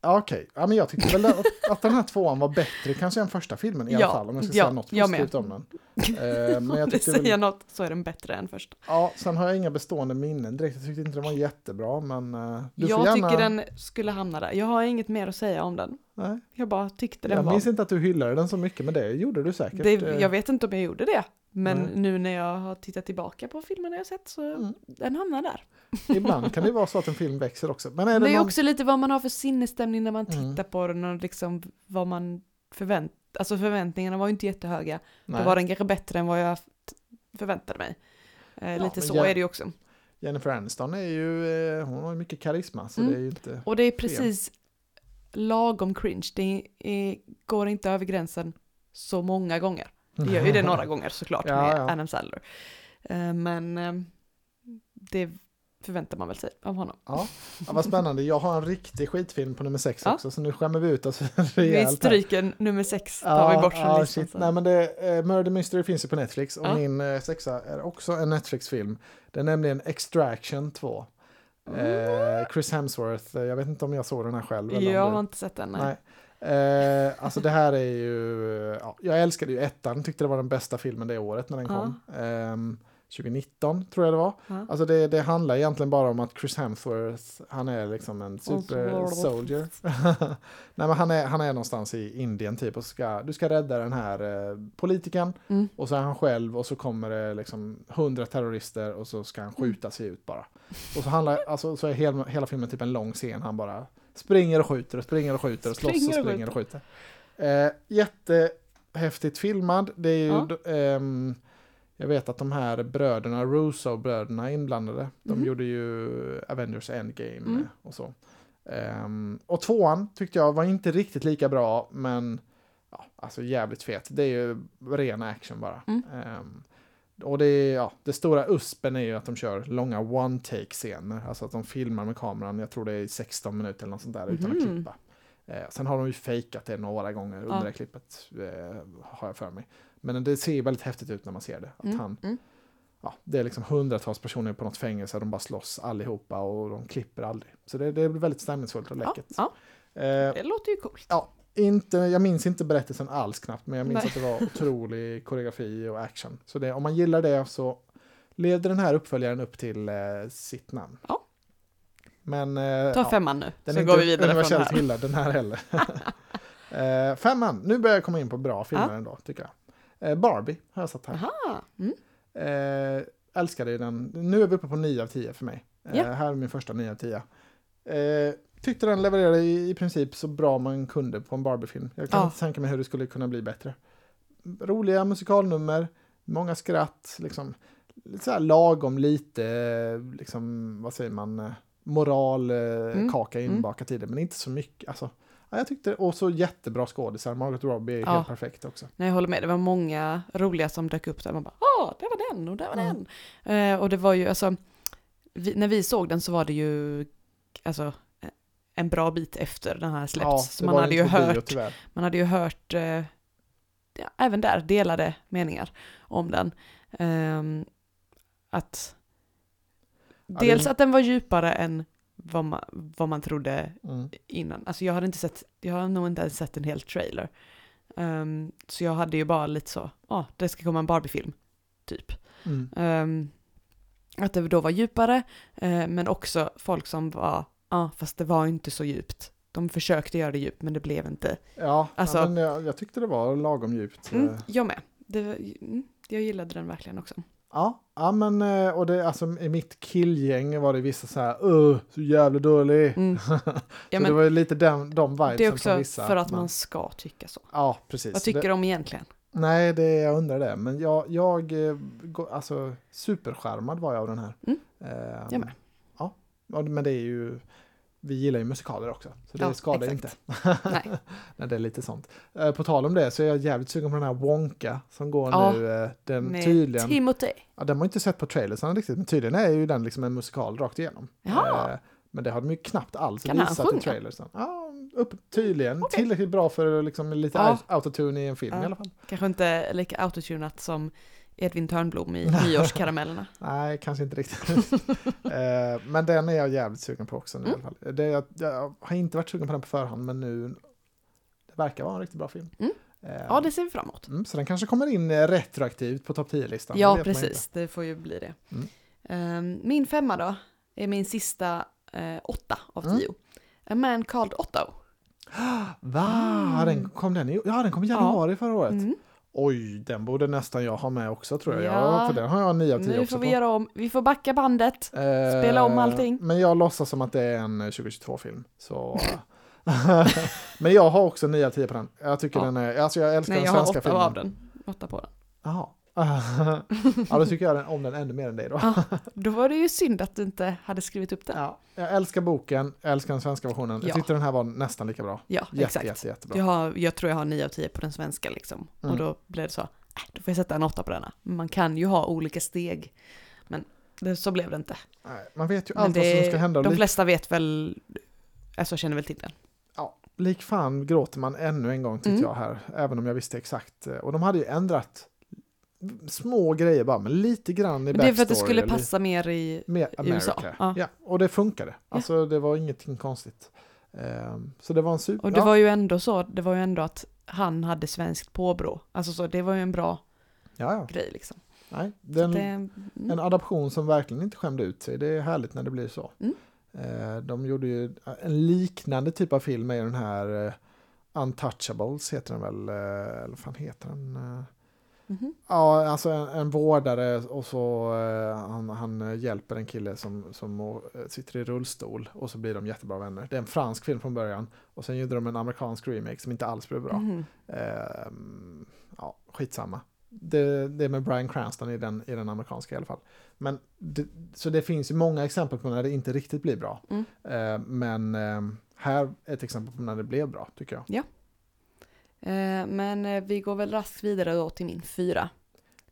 ja, Okej, ja, men jag tyckte väl att, att den här tvåan var bättre kanske än första filmen i Ja, alla fall, om jag ska ja, säga något jag positivt om den. Eh, men jag Om det tyckte väl, säger något så är den bättre än första. ja, sen har jag inga bestående minnen direkt. Jag tyckte inte den var jättebra, men eh, du jag får gärna... tycker den skulle hamna där. Jag har inget mer att säga om den. Nej, Jag bara tyckte den jag var... minns inte att du hyllade den så mycket, men det gjorde du säkert. Det, Eh, jag vet inte om jag gjorde det. Men Nej. nu när jag har tittat tillbaka på filmerna jag sett så Mm. den hamnar där. Ibland kan det vara så att en film växer också. Men är Det det, är någon... också lite vad man har för sinnesstämning när man Mm. tittar på den och liksom vad man förvänt... Alltså förväntningarna var ju inte jättehöga. Nej. Då var den kanske bättre än vad jag förväntade mig. Eh, Ja, lite så jag- är det ju också. Jennifer Aniston är ju, eh, hon har ju mycket karisma, så Mm. det är ju inte... Och det är precis lagom cringe. Det är, går inte över gränsen så många gånger. Det gör ju det några gånger såklart Ja, med ja. Adam Sandler. Eh, Men eh, det förväntar man väl sig av honom. Ja, ja, vad spännande. Jag har en riktig skitfilm på nummer sex Ja. också, så nu skämmer vi ut oss Vi rejält. här. stryker nummer sex, tar vi bort från ja, listan. Nej, men det, eh, Murder Mystery finns ju på Netflix och Ja. min eh, sexa är också en Netflix-film. Det är nämligen Extraction 2. Eh, Chris Hemsworth, eh, jag vet inte om jag såg den här själv. eller Jag har inte sett den. Nej. Nej. Eh, alltså det här är ju, ja, jag älskade ju ettan, tyckte det var den bästa filmen det året när den kom. Ehm, 2019 tror jag det var. Ja. Alltså det, det handlar egentligen bara om att Chris Hemsworth, han är liksom en super soldier. Nej men han är, han är någonstans i Indien typ och ska, du ska rädda den här eh, politikern Mm. och så är han själv och så kommer det liksom hundra terrorister och så ska han Mm. skjuta sig ut bara. Och så handlar, alltså så är hela, hela filmen typ en lång scen, han bara springer och skjuter och springer och skjuter och slåss och Springer och skjuter. Eh, jättehäftigt filmad, det är ju, Ja. ehm, jag vet att de här bröderna, Russo-bröderna inblandade. De Mhm. gjorde ju Avengers Endgame Mm. och så. Ehm, och tvåan tyckte jag var inte riktigt lika bra, men ja, alltså jävligt fet. Det är ju ren action bara. Mm. Ehm, och det, ja, det stora uspen är ju att de kör långa one-take-scener, alltså att de filmar med kameran, jag tror det är i 16 minuter eller något sånt där, utan att Mhm. klippa. Eh, sen har de ju fejkat det några gånger under Ja. det klippet, eh, har jag för mig. Men det ser väldigt häftigt ut när man ser det. Att Mm. han, Mm. ja, det är liksom hundratals personer på något fängelse, de bara slåss allihopa och de klipper aldrig. Så det, det blir väldigt stämningsfullt och Ja, läckert. ja, Eh, det låter ju coolt. Ja, inte, jag minns inte berättelsen alls knappt, men jag minns Nej. att det var otrolig koreografi och action. Så det, om man gillar det så leder den här uppföljaren upp till eh, sitt namn. Ja. Men eh, Ta ja, femman nu, den så är går inte vi vidare från universellt här. hyllad den här heller. eh, femman, nu börjar jag komma in på bra filmer Ja. ändå, tycker jag. Eh, Barbie har jag satt här. Aha. Mm. Eh, älskade ju den. Nu är vi uppe på 9 av 10 för mig. Ja. Här är min första 9 av 10. Eh, tyckte den levererade i, i princip så bra man kunde på en Barbie-film. Jag kan inte tänka mig hur det skulle kunna bli bättre. Roliga musikalnummer, många skratt, liksom lite så här lagom lite, liksom, vad säger man, eh, moralkaka Mm. inbakat i det, men inte så mycket. Alltså, ja, jag tyckte, och så jättebra skådisar, Margot Robbie är Ja. helt perfekt också. Nej, jag håller med, det var många roliga som dök upp där. Man bara, åh, det var den och det var Mm. den. Eh, och det var ju, alltså, vi, när vi såg den så var det ju, alltså, en bra bit efter den här släppts. så det man hade, ju bio, hört, tyvärr. man hade ju hört, eh, ja, även där, delade meningar om den. Ehm, att, Ja, dels att den var djupare än vad man, vad man trodde Mm. innan. Alltså jag hade inte sett, jag har nog inte ens sett en hel trailer. Ehm, så jag hade ju bara lite så, ja, ah, det ska komma en Barbie-film, typ. Mm. Ehm, att det då var djupare, eh, men också folk som var, ja, ah, fast det var inte så djupt. De försökte göra det djupt, men det blev inte. Ja, Alltså- ja men jag, jag tyckte det var lagom djupt. Mm, Eh, jag med. Det, mm, jag gillade den verkligen också. Ja, ja men eh, och det, alltså, i mitt killgäng var det vissa så här, Öh, så jävla dålig. Mm. så Ja, det var ju lite den, de vibesen det är också vissa. för att men- man ska tycka så. Ja, precis. Vad tycker det, om egentligen? Nej, det, jag undrar det. Men jag, jag eh, alltså superskärmad var jag av den här. Mm, Ehm, jag med. Ja, men det är ju, vi gillar ju musikaler också. Så det Ja, skadar exakt. inte. Nej. Nej, det är lite sånt. Eh, på tal om det så är jag jävligt sugen på den här Wonka som går Ja, nu. eh, den Med tydligen, Timothy. ja, den har man inte sett på trailersen riktigt, men tydligen är ju den liksom en musikal rakt igenom. Jaha. Eh, men det har de ju knappt alls Kan visat i trailersen. Ja, upp, tydligen. Okej. Tillräckligt bra för liksom lite Ja. autotune i en film Ja. i alla fall. Kanske inte lika autotunat som Edvin Törnblom i Nyårskaramellerna. Nej, kanske inte riktigt. eh, men den är jag jävligt sugen på också nu i Mm. alla fall. Det, jag, jag har inte varit sugen på den på förhand, men nu det verkar vara en riktigt bra film. Mm. Eh, Ja, det ser vi fram emot. mm, så den kanske kommer in eh, retroaktivt på topp 10-listan. det Ja, precis. Det får ju bli det. Mm. Ehm, min femma då är min sista eh, åtta av Mm. tio. A man called Otto. Va? Den kom den i, ja, den kom i januari förra året. Oj, den borde nästan jag ha med också tror jag. Ja. Ja, för den har jag 9 av 10 Nu också får på. vi göra om. Vi får backa bandet. Eh, spela om allting. Men jag låtsas som att det är en 2022-film. Så... men jag har också 9 av 10 på den. Jag tycker Ja. den är, alltså jag älskar Nej, den jag har svenska åtta filmen. av den. Åtta på den. Jaha. Ja, då tycker jag om den ännu mer än dig då. Ja, då var det ju synd att du inte hade skrivit upp den. Ja, jag älskar boken, jag älskar den svenska versionen. Jag Ja. tyckte den här var nästan lika bra. Ja, Jätte, exakt. jätte, jättebra. Jag, har, jag tror jag har 9 av 10 på den svenska liksom. Mm. Och då blev det så, äh, då får jag sätta en åtta på denna. Man kan ju ha olika steg. Men det, så blev det inte. Nej, man vet ju allt vad det, som ska hända. de flesta vet väl, alltså känner väl till den. ja, lik fan gråter man ännu en gång tyckte Mm. jag här. Även om jag visste exakt. eh, Och de hade ju ändrat små grejer bara, men lite grann i Men det är för att det backstory skulle passa mer i, Mer i USA. Ja. Ja. och det funkade. Alltså det var ingenting konstigt. Ehm, så det var en super... och det ja, var ju ändå så, det var ju ändå att han hade svenskt påbrå. Alltså så, det var ju en bra ja, ja. grej liksom. Nej, Så den, det, mm. En adaption som verkligen inte skämde ut sig. Det är härligt när det blir så. Mm. Eh, de gjorde ju en liknande typ av film i den här eh, Untouchables heter den väl, eh, eller vad fan heter den? Eh, Mhm. Ja, alltså en, en vårdare och så eh, han, han eh, hjälper en kille som, som eh, sitter i rullstol och så blir de jättebra vänner. Det är en fransk film från början och sen gjorde de en amerikansk remake som inte alls blev bra. Mhm. Ehm, ja, skitsamma. Det, det är med Brian Cranston i den, i den amerikanska i alla fall. Men det, så det finns ju många exempel på när det inte riktigt blir bra. Mm. Ehm, men ehm, här är ett exempel på när det blev bra, tycker jag. Eh, men eh, vi går väl raskt vidare då till min fyra.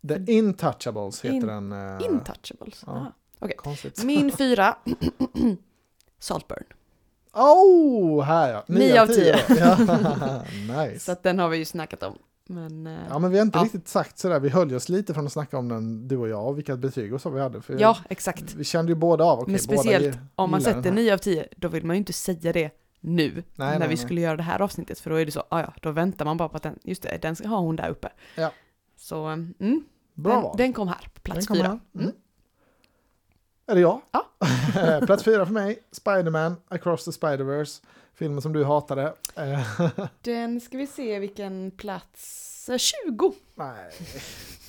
The Intouchables heter In- den. eh, Intouchables. ja. Konstigt. Min fyra, Saltburn. Oh, här ja! Nio av tio. då. Ja, nice. Så att den har vi ju snackat om. Men, eh, Ja, men vi har inte Ja. riktigt sagt sådär. Vi höll oss lite från att snacka om den, du och jag, och vilka betyg och så vi hade. För ja, exakt. Vi kände ju båda av, okej, Men speciellt Om man sätter här. 9 av 10, då vill man ju inte säga det nu. Nej, när nej, vi nej. skulle göra det här avsnittet. För då är det så, ah, ja, då väntar man bara på att den, just det, den ska ha hon där uppe. Ja. Så, mm, Bra den, den kom här, på plats fyra. Mm. Mm. Är det jag? Ja. plats fyra för mig, Spider-Man, Across the Spider-Verse. Filmen som du hatade. Eh, Den ska vi se vilken plats, eh, 20. Nej.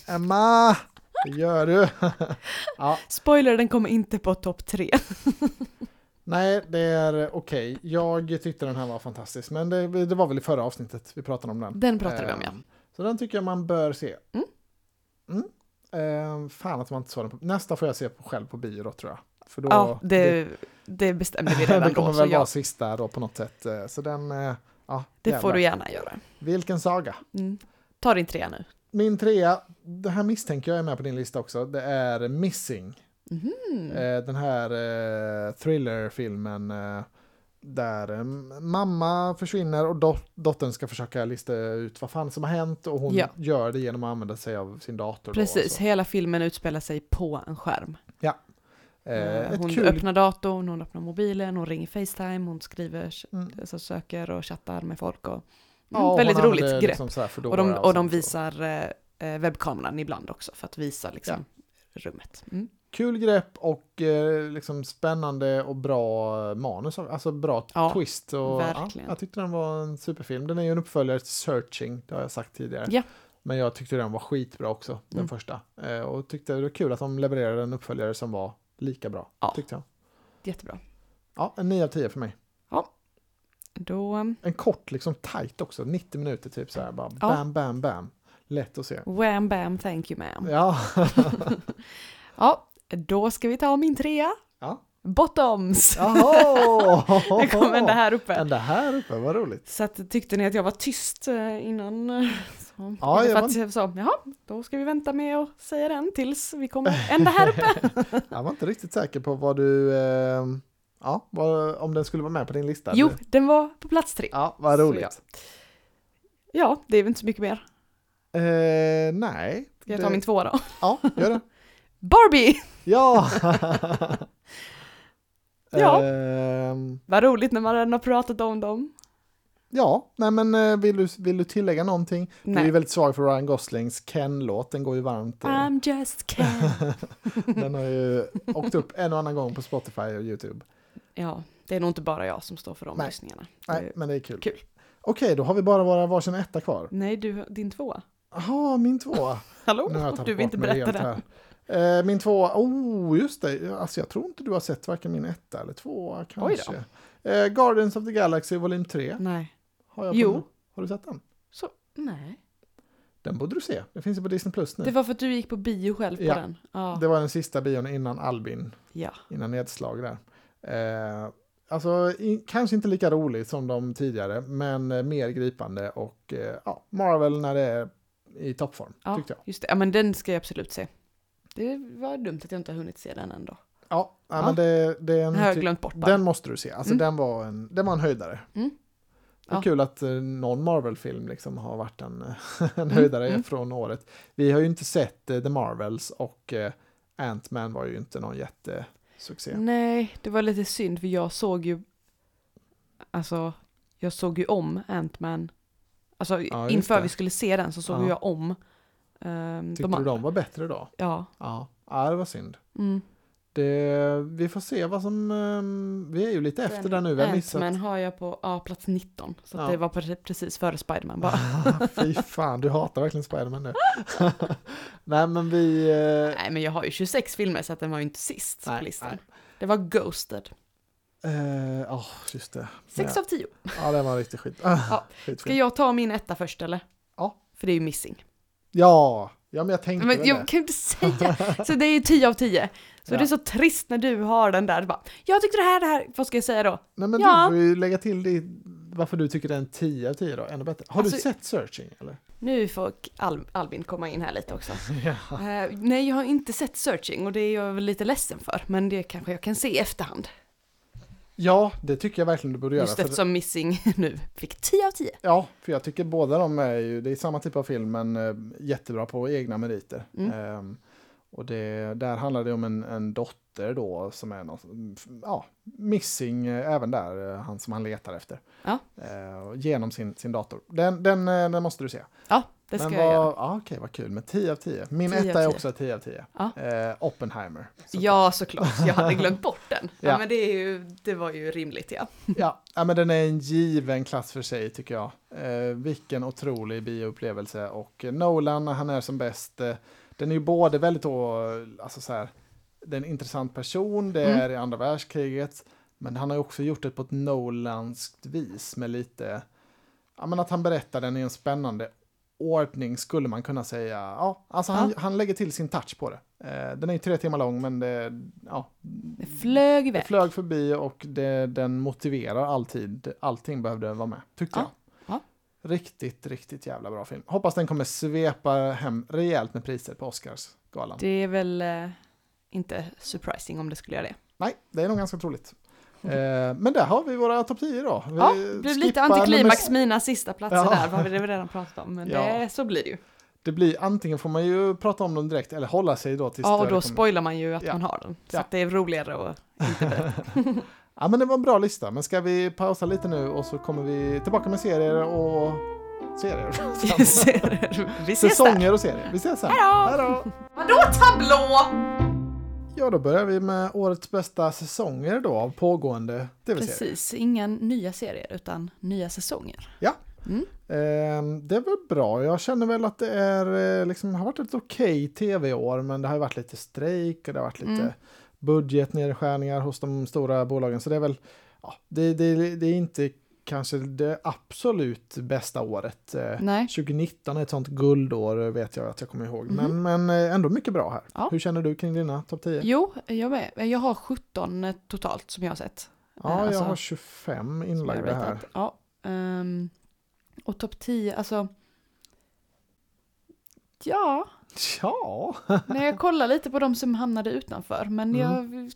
Emma! Det gör du. ja, Spoiler, den kommer inte på topp tre. Nej, det är okej. Jag tyckte den här var fantastisk. Men det, det var väl i förra avsnittet vi pratade om den. Den pratade vi om ja. Eh, Så den tycker jag man bör se. Mm. Mm. Eh, fan att man inte såg den på. Nästa får jag se på, själv på bio då tror jag. För då, Ja, det, det bestämde vi redan det kommer då. Väl vara ja, sista då på något sätt. Eh, Så den, eh, ja, det jävlar. får du gärna göra. Vilken saga. Mm. Ta din trea nu. Min trea, det här misstänker jag är med på din lista också, det är Missing. Eh, den här eh, thrillerfilmen eh, där eh, mamma försvinner och dot- dottern ska försöka lista ut vad fan som har hänt och hon Ja. gör det genom att använda sig av sin dator. Precis, alltså. hela filmen utspelar sig på en skärm. Eh, ett hon kul... öppnar datorn, hon öppnar mobilen, hon ringer Facetime, hon skriver, Mm. alltså söker och chattar med folk. Och, mm, Ja, väldigt roligt grepp. liksom och de, och de visar eh, eh, webbkameran ibland också för att visa liksom rummet. Mm. Kul grepp och eh, liksom spännande och bra manus, alltså bra Ja, twist. Och, ja, jag tyckte den var en superfilm. Den är ju en uppföljare till Searching, det har jag sagt tidigare. Ja. Men jag tyckte den var skitbra också, den Mm. första. Eh, och tyckte det var kul att de levererade en uppföljare som var lika bra, Ja. tyckte jag. Jättebra. Ja, en 9 av 10 för mig. Då, um, En kort, liksom tight också, 90 minuter typ så här, bara Ja. bam, bam, bam. Lätt att se. wham bam thank you ma'am. Ja. Ja, då ska vi ta min trea. ja. Bottoms! Det kom ända här uppe. Ända här uppe, vad roligt. Så att, tyckte ni att jag var tyst eh, innan? Så, Ja, för att jag sa, jaha, då ska vi vänta med att säga den tills vi kommer ända här uppe. Jag var inte riktigt säker på vad du, eh, ja, vad, om den skulle vara med på din lista. Jo, den var på plats tre. Ja, vad Så roligt. Ja, det är väl inte så mycket mer. Eh, nej. Ska jag det- ta min tvåa då? Ja, gör det. Barbie! Ja! Ja. Ehm, Vad roligt när man redan har pratat om dem. Ja, nej men eh, vill du, vill du tillägga någonting? Du är ju Nej. väldigt svag för Ryan Goslings Ken-låt, den går ju varmt. eh, I'm just Ken. Den har ju åkt upp en och annan gång på Spotify och YouTube. ja, det är nog inte bara jag som står för de Nej. lyssningarna. Nej, Det- men det är kul. Kul. Okej, då har vi bara våra varsin etta kvar. Nej, du, din tvåa. Jaha, min tvåa. Hallå? Du vill inte berätta här. Eh, min tvåa, oh just det, alltså jag tror inte du har sett varken min etta eller tvåa kanske. Eh, Guardians of the Galaxy volym 3. Nej. Har jag på Jo. nu. Har du sett den? Så, nej. Den borde du se, den finns ju på Disney Plus nu. Det var för att du gick på bio själv på Ja. den? Ja. Det var den sista bion innan Albin, ja. innan nedslag där. Eh, alltså, i, kanske inte lika roligt som de tidigare, men eh, mer gripande och eh, ja, Marvel när det är i toppform, Ja, tyckte jag. just det. Ja, men den ska jag absolut se. Det var dumt att jag inte har hunnit se den ändå. Ja, ja, men det, det är en har jag glömt bort bara. Den måste du se. Alltså Mm. den, var en, den var en höjdare. Mm. Det är Ja. kul att eh, någon Marvel-film liksom har varit en, en Mm, höjdare mm. från året. Vi har ju inte sett eh, The Marvels och eh, Ant-Man var ju inte någon jättesuccé. Nej, det var lite synd för jag såg ju, alltså, jag såg ju om Ant-Man. Alltså Ja, inför vi skulle se den så såg Ja. jag om. Um, Tyckte du de var bättre då? Ja. Ja, ja det var synd. Mm. Det, vi får se vad som... ehm, vi är ju lite efter där nu, vi har missat. Ant-Man har jag på ja, plats 19. Så att Ja. det var pre- precis före Spiderman bara. Fy fan, du hatar verkligen Spiderman nu. Nej men vi... eh, Nej men jag har ju 26 filmer så att den var ju inte sist Nej, på listan. nej. Det var Ghosted. eh, Ja, just det. 6 Ja. av 10. Ja, den var riktigt skit. Ja. Ska jag ta min etta först eller? Ja. För det är ju Missing. Ja, ja men jag tänkte Men väl jag det. kan inte säga. Så det är ju 10 av 10. Så Ja. det är så trist när du har den där. Bara, jag tyckte det här, det här. Vad ska jag säga då? Nej men Ja. du får ju lägga till det, varför du tycker det är en 10 av 10 då, ännu bättre. Har Alltså- du sett Searching eller? Nu får Al- Albin komma in här lite också. Eh, nej, jag har inte sett Searching och det är jag väl lite ledsen för. Men det kanske jag kan se i efterhand. Ja, det tycker jag verkligen du borde göra. Just för- eftersom Missing nu fick 10 av 10. Ja, för jag tycker båda de är ju, det är samma typ av film men eh, jättebra på egna meriter. Mm. Ehm, och det, där handlar det om en, en dotter då som är någon, ja, missing eh, även där, eh, han som han letar efter. Ja. Eh, genom sin, sin dator. Den, den, den måste du se. Ja, det ska Men jag vad, göra. ja, okej, vad kul. Med 10 av 10. Min 10 av etta är 10. också 10 av 10. Ja. Eh, Oppenheimer. såklart. Ja, såklart. Jag hade glömt bort den. Ja, Ja. men det, är ju, det var ju rimligt, ja. Ja, ja, men den är en given klass för sig tycker jag. Eh, vilken otrolig bioupplevelse och Nolan när han är som bäst, eh, den är ju både väldigt då, alltså så här, det är en intressant person, det Mm. är i andra världskriget, men han har också gjort det på ett Nolanskt vis med lite, ja men att han berättar den i en spännande ordning skulle man kunna säga. Ja, alltså han, han lägger till sin touch på det. Eh, den är ju tre timmar lång men det, ja, Det flög det iväg. flög förbi och det, den motiverar alltid. Allting behövde vara med, tyckte Ja, jag. ja. Riktigt, riktigt jävla bra film. Hoppas den kommer svepa hem rejält med priser på Oscarsgalan. Det är väl eh, inte surprising om det skulle göra det. Nej, det är nog ganska troligt. Eh, men där har vi våra topp 10 då. Vi Ja, det blev lite antiklimax, mina sista platser Ja. där, vad vi redan pratat om. Men Ja. det, så blir det ju. Det blir antingen får man ju prata om dem direkt eller hålla sig då tills Ja, och då kommer- spoilar man ju att Ja. man har den. Så att det är roligare att inte. Ja, men det var en bra lista. Men ska vi pausa lite nu och så kommer vi tillbaka med serier och serier. Vi ser- Vi ses där. Säsonger och serier. Vi ses sen. Hej då! Vadå tablå? Ja, då börjar vi med årets bästa säsonger då av pågående tv-serier. Precis, inga nya serier utan nya säsonger. Ja. Mm. Ehm, det var bra. Jag känner väl att det är, eh, liksom, har varit ett okej tv-år, men det har varit lite strejk och det har varit lite Mm. budgetnedskärningar hos de stora bolagen. Så det är väl, ja, det, det, det är inte kanske det absolut bästa året. Eh, Nej. 2019 är ett sånt guldår vet jag att jag kommer ihåg. Mhm. Men, men eh, ändå mycket bra här. Ja. Hur känner du kring dina topp 10? Jo, jag med. Jag har 17 totalt som jag har sett. Ja, Eh, jag alltså, har 25 som jag inlagda här. Ja. ehm, och topp 10, alltså. Ja, Ja, när jag kollar lite på de som hamnade utanför. Men Mm. jag,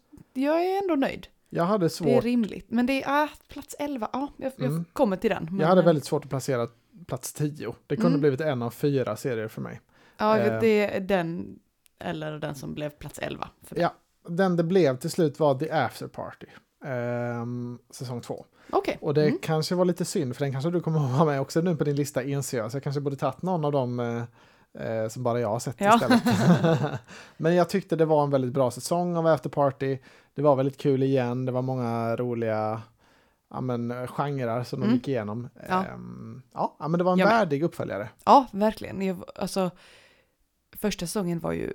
jag är ändå nöjd. Jag hade Det är svårt. rimligt. Men det är ah, plats 11, ja, jag, jag Mm. kommer till den. Men, Jag hade eh, väldigt svårt att placera plats 10. Det kunde Mm. blivit en av fyra serier för mig. Ja, eh, det är den, eller den som blev plats 11. För mig. Ja, den det blev till slut var The After Party. ehm, säsong två. Okej. Och det Mm. kanske var lite synd, för den kanske du kommer att ha med också nu på din lista inser jag. Så jag kanske borde tagit någon av dem eh, eh, som bara jag har sett Ja. istället. Men jag tyckte det var en väldigt bra säsong av After Party. Det var väldigt kul igen, det var många roliga ja, men, genrer som de Mm. gick igenom. Ja. Ehm, ja, ja, men det var en med. värdig uppföljare. Ja, verkligen. Jag, alltså, första säsongen var ju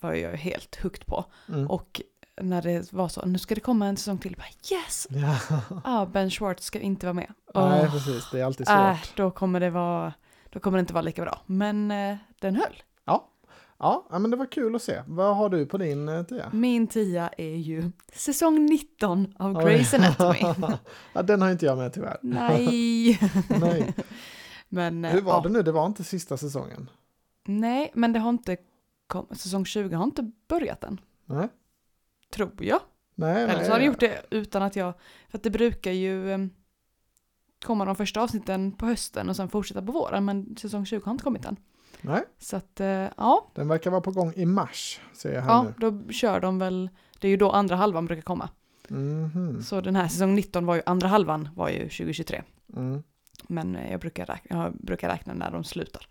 var jag helt hooked på. Mm. Och när det var så, nu ska det komma en säsong till, bara yes! Ja. Ah, ben Schwartz ska inte vara med. Nej, Åh, precis, det är alltid svårt. äh, då kommer det vara, då kommer det inte vara lika bra. Men eh, den höll. Ja. Men det var kul att se. Vad har du på din eh, tia? Min tia är ju säsong 19 av Oj. Grey's Anatomy. ja, den har inte jag med tyvärr. Nej. Nej. Men, eh, Hur var ja. det nu? Det var inte sista säsongen? Nej, men det har inte kom, säsong 20 har inte börjat än. Nej. Tror jag. Nej, Eller så har de gjort det utan att jag, för att det brukar ju eh, komma de första avsnitten på hösten och sen fortsätta på våren, men säsong 20 har inte kommit än. Nej, Så att, eh, ja, den verkar vara på gång i mars, ser jag här ja, nu. då kör de väl, det är ju då andra halvan brukar komma. Mhm. Så den här säsong 19 var ju, andra halvan var ju 2023. Mm. Men jag brukar räkna, jag brukar räkna när de slutar.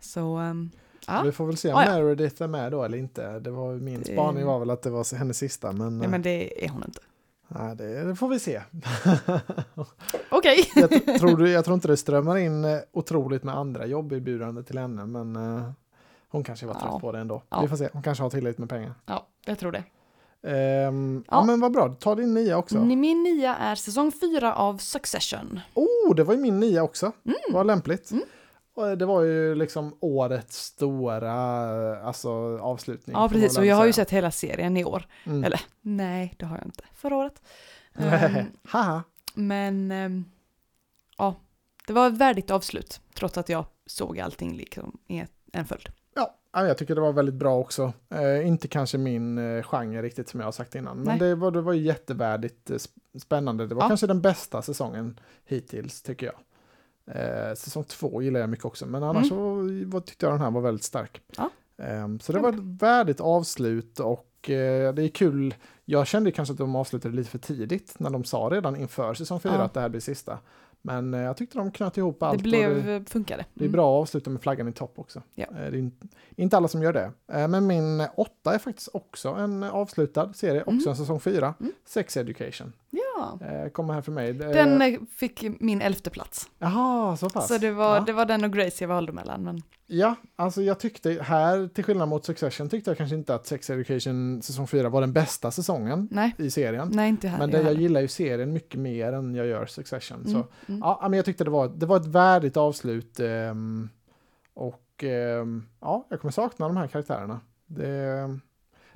Så, ehm, ja, Vi får väl se om Ah, ja. Meredith är med då eller inte. Det var, min Det- spaning var väl att det var hennes sista, men, nej, eh, men det är hon inte. Nej, det, får vi se. Okej. jag, tror, jag tror inte det strömmar in eh, otroligt med andra jobberbjudanden till henne, men eh, hon kanske var trött Ja. på det ändå. Ja. Vi får se, hon kanske har tillräckligt med pengar. Ja, jag tror det. Ehm, ja. Ja. men vad bra, ta din nia också. Min nia är säsong 4 av Succession. Oh, det var ju min nia också. Mm. Vad lämpligt. Mm. Och det var ju liksom årets stora alltså, avslutning. Ja, precis. Och jag har ju sett hela serien i år. Mm. Eller nej, det har jag inte. Förra året. Ehm, Haha. men ehm, ja, det var ett värdigt avslut. Trots att jag såg allting liksom i en följd. Ja, ja, jag tycker det var väldigt bra också. Eh, inte kanske min eh, genre riktigt som jag har sagt innan. Men Nej. det var, det var jättevärdigt eh, sp- spännande. Det var Ja. kanske den bästa säsongen hittills tycker jag. Eh, säsong två gillar jag mycket också. Men annars så var, tyckte jag den här var väldigt stark. Mm. Ja. Eh, så det var ett värdigt avslut och eh, det är kul. Jag kände kanske att de avslutade lite för tidigt när de sa redan inför säsong fyra Ja. att det här blir sista. Men eh, jag tyckte de knöt ihop allt. det blev, det, funkade. det är Mm. bra att avsluta med flaggan i topp också. Ja. Eh, Det är in- inte alla som gör det. Eh, Men min åtta är faktiskt också en avslutad serie, också Mm. en säsong fyra. Mm. Sex Education. Ja, Eh, Kommer här för mig. Eh, den eh, fick min elfte plats. Jaha, så pass. Så det var, ja. det var den och Grace jag valde mellan. Men ja, alltså jag tyckte här, till skillnad mot Succession, tyckte jag kanske inte att Sex Education säsong fyra var den bästa säsongen nej, i serien. nej inte här. Men det, jag gillar ju serien mycket mer än jag gör Succession. Mm, Så mm. Ja, men jag tyckte det var, det var ett värdigt avslut. ehm, och ehm, ja, jag kommer sakna de här karaktärerna. Det,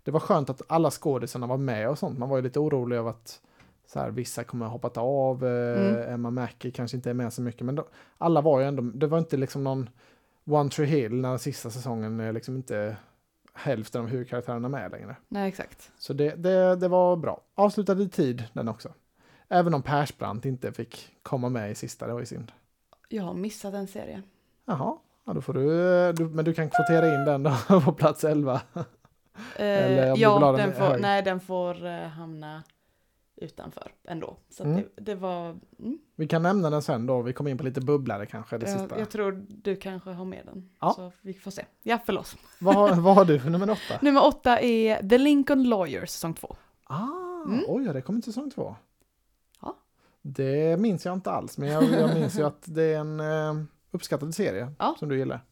det var skönt att alla skådisarna var med och sånt. Man var ju lite orolig över att så här, vissa kommer ha hoppat av. eh, Mm. Emma Mackey kanske inte är med så mycket. Men då, alla var ju ändå, det var inte liksom någon One Tree Hill när sista säsongen är liksom inte hälften av huvudkaraktärerna med längre. Nej, exakt. Så det, det, det var bra. Avslutade i tid den också. Även om Persbrandt inte fick komma med i sista, det var ju synd. Jag har missat en serie. Jaha, ja, då får du, du, men du kan kvotera in den då på plats 11. Eller om Eh, ja, den den får, nej, den får eh, hamna utanför ändå. Så Mm. det, det var... Mm, Vi kan nämna den sen då, vi kommer in på lite bubblare kanske, det jag, sista. jag tror du kanske har med den. Ja. Så vi får se. Ja, förlåt. Vad, vad har du för nummer åtta? Nummer åtta är The Lincoln Lawyer, säsong två. Ah, Mm. oj, ja, det kommer inte säsong två. Ja. Det minns jag inte alls, men jag, jag minns ju att det är en eh, uppskattad serie Ja. som du gillar.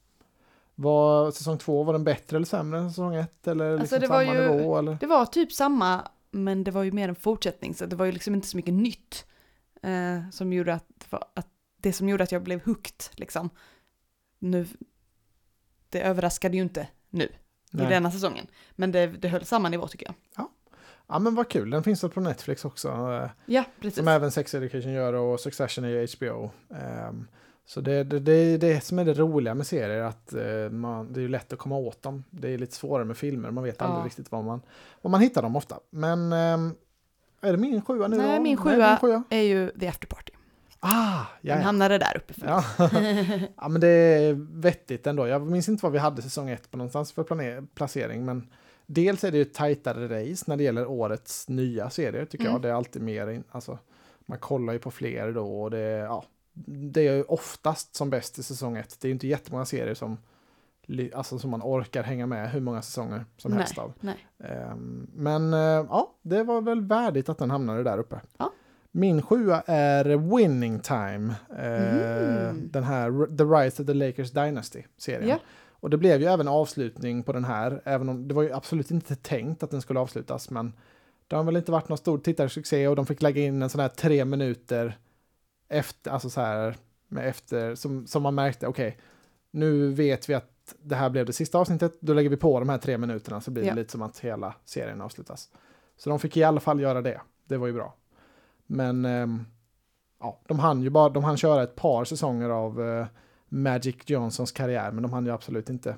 Var säsong två, var den bättre eller sämre än säsong ett? Eller Alltså, liksom det var samma ju- nivå? Eller? Det var typ samma, men det var ju mer en fortsättning, så det var ju liksom inte så mycket nytt. Eh, som gjorde att, att, det som gjorde att jag blev hooked, liksom. Nu, det överraskade ju inte nu, Nej. i denna säsongen. Men det, det höll samma nivå tycker jag. Ja men vad kul, den finns väl på Netflix också. eh, Ja, precis. Som även Sex Education gör och Succession är ju HBO. Ehm, så det, det, det är det som är det roliga med serier, att eh, man, det är lätt att komma åt dem. Det är lite svårare med filmer, man vet aldrig Ja. riktigt var man, var man hittar dem ofta. Men ehm, är det min sjua nu Nej, min det är sjua. sjua. är ju The After Party. Ah, ja, Den hamnade där uppe för. Ja. ja, men det är vettigt ändå. Jag minns inte vad vi hade säsong ett på någonstans för placering, men dels är det ju tajtare race när det gäller årets nya serier, tycker Mm. jag. Det är alltid mer, in, alltså, man kollar ju på fler då och det, ja, det är ju oftast som bäst i säsong ett. Det är ju inte jättemånga serier som, alltså, som man orkar hänga med hur många säsonger som nej, helst av. nej. Ehm, Men eh, ja, det var väl värdigt att den hamnade där uppe. Ja. Min sjua är Winning Time. eh, Mhm. Den här The Rise of the Lakers Dynasty-serien. Ja. Och det blev ju även avslutning på den här, även om det var ju absolut inte tänkt att den skulle avslutas, men det har väl inte varit någon stor tittarsuccé och de fick lägga in en sån här tre minuter efter, alltså så här, med efter, som, som man märkte, okej, nu vet vi att det här blev det sista avsnittet, då lägger vi på de här tre minuterna så blir Ja. det lite som att hela serien avslutas. Så de fick i alla fall göra det, det var ju bra. Men ehm, ja, de hann ju bara, de hann köra ett par säsonger av eh, Magic Johnsons karriär, men de hann ju absolut inte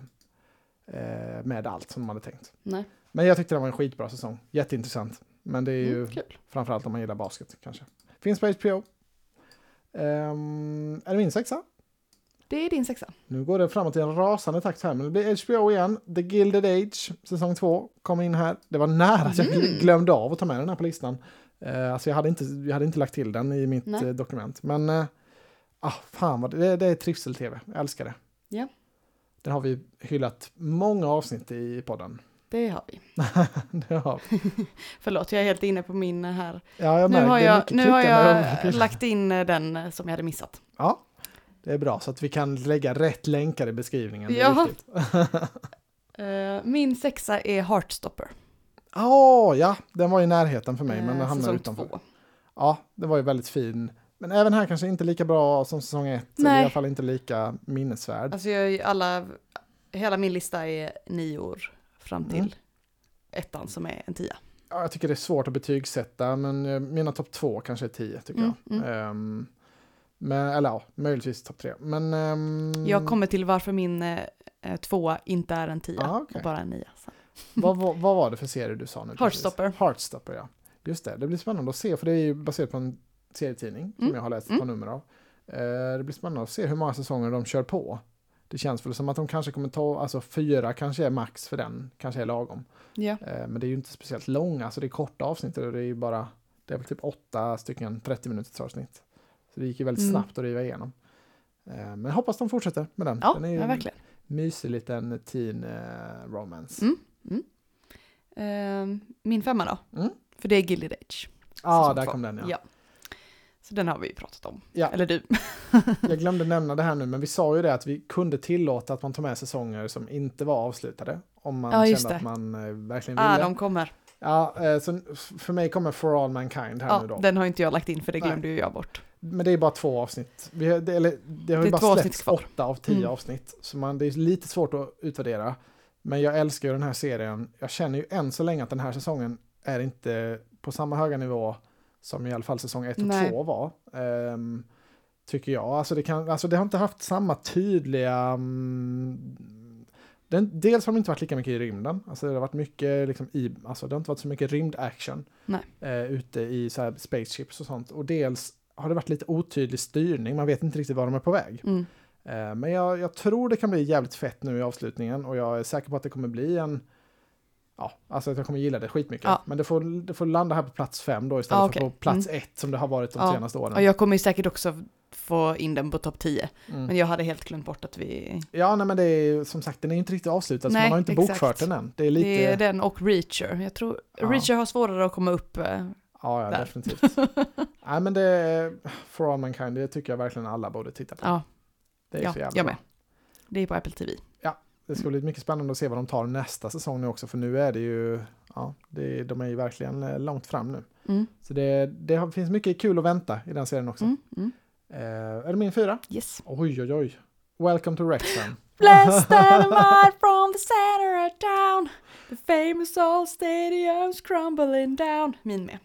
eh, med allt som de hade tänkt. nej. Men jag tyckte det var en skitbra säsong, jätteintressant. Men det är ju Mm, kul. framförallt om man gillar basket kanske. Finns på HBO. Ehm, är det min sexa? Det är din sexa. Nu går det framåt i en rasande takt här, men det blir HBO igen. The Gilded Age, säsong två, kom in här. Det var nära att jag Mm. glömde av att ta med den här på listan. Uh, alltså jag hade, inte, jag hade inte lagt till den i mitt Nej. eh, dokument. Men, uh, ah, fan vad det, det, är trivsel-tv. Jag älskar det. Ja. Den har vi hyllat många avsnitt i podden. Det har vi. det har vi. Förlåt, jag är helt inne på min här. Ja, jag Nu har jag, nu har jag lagt in eh, den eh, som jag hade missat. Ja, det är bra så att vi kan lägga rätt länkar i beskrivningen. Ja. Eh, min sexa är Heartstopper. Ja, ja, den var i närheten för mig, men den Eh, hamnade utanför. två. Ja, det var ju väldigt fin. Men även här kanske inte lika bra som säsong ett. eller Nej. I alla fall inte lika minnesvärd. Alltså jag, alla, hela min lista är nio år fram till Mm. ettan som är en tia. Ja, jag tycker det är svårt att betygsätta, men eh, mina topp två kanske är tio, tycker Mm, jag. Ehm, men, eller ja, möjligtvis topp tre. Men... ehm, Jag kommer till varför min eh, eh, tvåa inte är en tia Ah, okej. och bara en nia. Vad, vad, vad var det för serie du sa nu? precis? Heartstopper. Heartstopper, ja. Just det, det blir spännande att se, för det är ju baserat på en serietidning som Mm, jag har läst ett mm. par nummer av. Eh, det blir spännande att se hur många säsonger de kör på. Det känns väl som att de kanske kommer ta, alltså fyra kanske är max för den, kanske är lagom. Eh, men det är ju inte speciellt långa, alltså det är korta avsnitt och det är ju bara, det är väl typ åtta stycken 30 minuters avsnitt. Så det gick ju väldigt Mm. snabbt att riva igenom. Eh, men jag hoppas de fortsätter med den. Ja, den är ju ja, en verkligen. mysig liten teen eh, romance. Mm. Eh, min femma då? Mm. För det är Gilded Age. Ja, säsong där kom den ja. Ja. Så den har vi ju pratat om. Ja. Eller du. Jag glömde nämna det här nu, men vi sa ju det att vi kunde tillåta att man tar med säsonger som inte var avslutade. Om man Ja, kände det. att man eh, verkligen Ah, ville. de kommer. Ja, eh, så för mig kommer For All Mankind här Ja, nu då. den har inte jag lagt in för det glömde ju jag bort. Men det är bara två avsnitt. Vi, det, eller, det har Det ju bara släppts åtta av tio Mm. avsnitt. Så man, det är lite svårt att utvärdera. Men jag älskar ju den här serien. Jag känner ju än så länge att den här säsongen är inte på samma höga nivå som i alla fall säsong ett och Nej. två var. Ehm, tycker jag. Alltså det, kan, alltså det har inte haft samma tydliga... mm, den, dels har de inte varit lika mycket i rymden. Alltså det har varit mycket liksom i, alltså det har inte varit så mycket rymdaction eh, ute i så här spaceships och sånt. Och dels har det varit lite otydlig styrning. Man vet inte riktigt var de är på väg. Mm. Eh, men jag, jag tror det kan bli jävligt fett nu i avslutningen och jag är säker på att det kommer bli en Ja, alltså jag kommer gilla det skitmycket. Ja. Men det får, det får landa här på plats fem då istället Ja, för okej. på plats ett som det har varit de Ja. senaste åren. Och jag kommer ju säkert också få in den på topp 10. Mm. Men jag hade helt glömt bort att vi... Ja, nej men det är som sagt, den är ju inte riktigt avslutad så Nej, man har ju inte exakt. bokfört den än. Det är lite... Det är den och Reacher. Jag tror Ja. Reacher har svårare att komma upp. eh, Ja, ja där. definitivt. nej men det är, For All Mankind, det tycker jag verkligen alla borde titta på. Ja, det är ja så jävla jag med. Det är på Apple TV. Det ska bli mycket spännande att se vad de tar nästa säsong nu också, för nu är det ju, ja, det, de är ju verkligen eh, långt fram nu. Mm. Så det, det finns mycket kul att vänta i den serien också. Mm. Mm. Eh, är det min fyra? Yes. Oj, oj, oj. Welcome to Wrexham. Blessed dynamite from the center of town. The famous old stadium's crumbling down. Min med.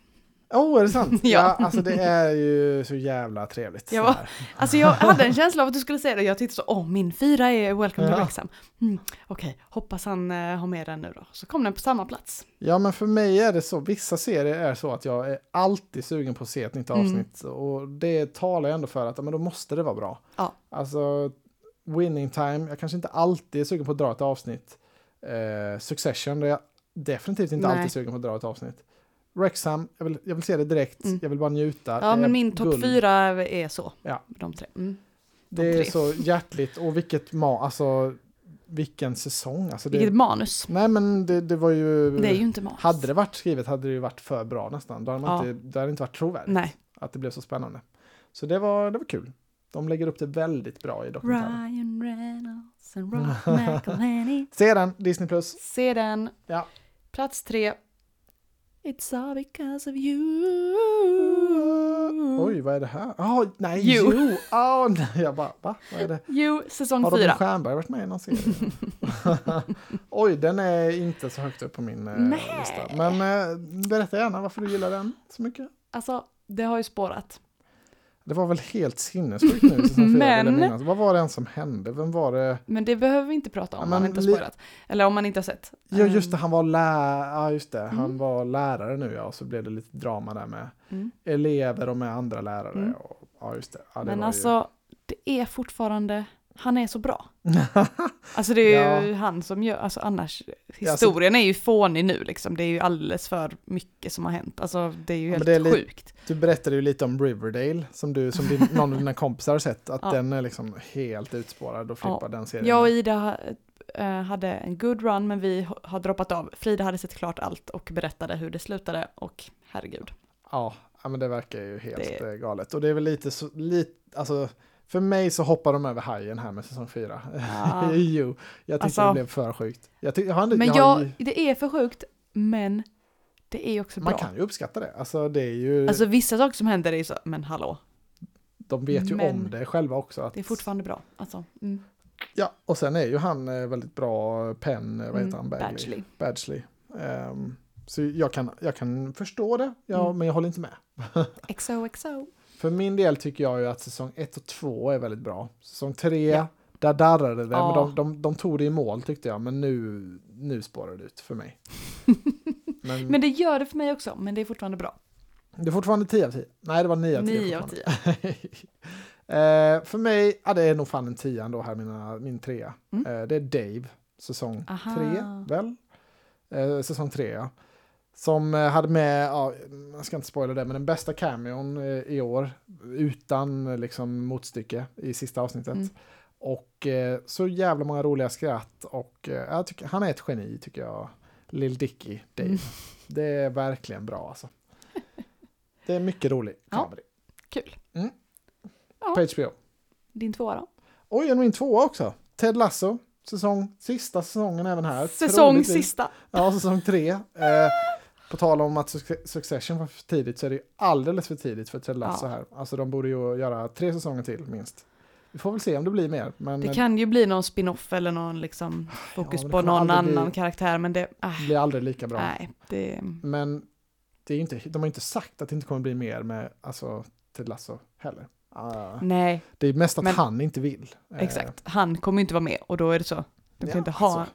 Oh, är det sant? Ja. ja. Alltså det är ju så jävla trevligt. Ja. Alltså jag hade en känsla av att du skulle säga det. Jag tittade så, åh min fyra är Welcome to Ja. Wrexham. Mm. Okej, hoppas han eh, har med den nu då. Så kom den på samma plats. ja, men för mig är det så, vissa serier är så att jag är alltid sugen på att se ett nytt Mm. avsnitt. Och det talar ju ändå för att, men då måste det vara bra. Ja. Alltså, Winning Time, jag kanske inte alltid är sugen på att dra ett avsnitt. Eh, Succession, är jag definitivt inte Nej. alltid sugen på att dra ett avsnitt. Wrexham, jag vill, jag vill se det direkt, Mm. jag vill bara njuta. Ja, Det är men min topp fyra är så. Ja. De tre. Mm. Det är tre. så hjärtligt och vilket ma, alltså vilken säsong. Alltså det, Vilket manus. nej men det, det var ju, Det är ju inte manus. hade det varit skrivet hade det ju varit för bra nästan. Då hade, man Ja. inte, det hade inte varit trovärdigt Nej. att det blev så spännande. Så det var, det var kul. De lägger upp det väldigt bra i dokumentären. Ryan Reynolds and Rob McElhenney. Se den, Disney+. Plus. Se den. Ja. Plats tre. It's all because of you. Oj, vad är det här? Ah, nej, You. jo! Ah, nej, jag bara, va? Vad är det? You, säsong Har Robin fyra. Stjernberg varit med i någon serie? Oj, den är inte så högt upp på min eh, Nej. lista. Men eh, berätta gärna varför du gillar den så mycket. Alltså, det har ju spårat. Det var väl helt sinnessjukt nu Men-. Vad var det ens som hände? Vem var det? Men det behöver vi inte prata om Ja, man inte har spårat. Eller om man inte har sett. Ja just det, Ehm, han var, lä- ja, just det. Han Mm. var lärare nu ja, och så blev det lite drama där med Mm. elever och med andra lärare. Mm. Och, ja just det. Ja, det Men alltså, det är fortfarande, han är så bra. Alltså det är ju han som gör, alltså annars, historien är ju fånig nu liksom. Det är ju alldeles för mycket som har hänt. Alltså det är ju Ja, helt är sjukt. Du berättade ju lite om Riverdale som, du, som din, någon av dina kompisar har sett. Att Ja. den är liksom helt utspårad och flippar den serien. Jag och Ida eh, hade en good run men vi har droppat av. Frida hade sett klart allt och berättade hur det slutade och herregud. Ja, ja, men det verkar ju helt Det- eh, galet. Och det är väl lite så, lite, alltså, för mig så hoppar de över hajen här med säsong fyra. Ja. jo, jag tyckte Alltså- det blev för sjukt. Jag tyck, jag har, Men jag jag, det är för sjukt men det är också man bra. kan ju uppskatta det. Alltså det är ju, Alltså vissa saker som händer är ju så, men hallå, de vet ju men- om det själva också. Att, det är fortfarande bra. Alltså, mm. Ja, och sen är ju han eh, väldigt bra, Penn, eh, vad heter Mm, han? Bagley. Badgley. Badgley. Ehm, så jag kan, jag kan förstå det, ja, Mm. men jag håller inte med. XOXO. För min del tycker jag ju att säsong 1 och 2 är väldigt bra. Säsong 3, Ja. där darrade det, Ja. men de, de, de tog det i mål tyckte jag, men nu, nu spårar det ut för mig. Men, Men det gör det för mig också, men det är fortfarande bra. det är fortfarande 10 av 10. Nej, det var 9 av 10 9 av fortfarande. 10. Eh, för mig, ja, det är nog fan en 10 ändå här, mina, min trea. Mm. Eh, det är Dave, säsong Aha. 3, väl? Eh, säsong 3, ja. Som eh, hade med, ja, jag ska inte spoila det, men den bästa cameon eh, i år. Utan eh, liksom motstycke i sista avsnittet. Mm. Och eh, så jävla många roliga skratt. Och eh, tycker, han är ett geni tycker jag. Lill Dicky, Dave. Mm. Det är verkligen bra alltså. Det är mycket rolig Ja. comedy. Kul. På HBO. Din tvåa då? Oj, en min tvåa också. Ted Lasso. Säsong, sista säsongen även här. Säsong Troligtvis. sista. Ja, säsong tre. Eh, på tal om att Suc- Succession var för tidigt så är det ju alldeles för tidigt för Ted Lasso Ja. här. Alltså de borde ju göra tre säsonger till minst. Vi får väl se om det blir mer. Men Det kan ju bli någon spin-off eller någon liksom fokus Ja, på någon annan bli- karaktär, men det, äh, blir aldrig lika bra. nej, det, Men det är inte, de har ju inte sagt att det inte kommer bli mer med alltså, Ted Lasso heller. Ah, nej, det är mest att Men- han inte vill. Eh, exakt. Han kommer ju inte vara med och då är det så. De kan ja, inte ha, alltså,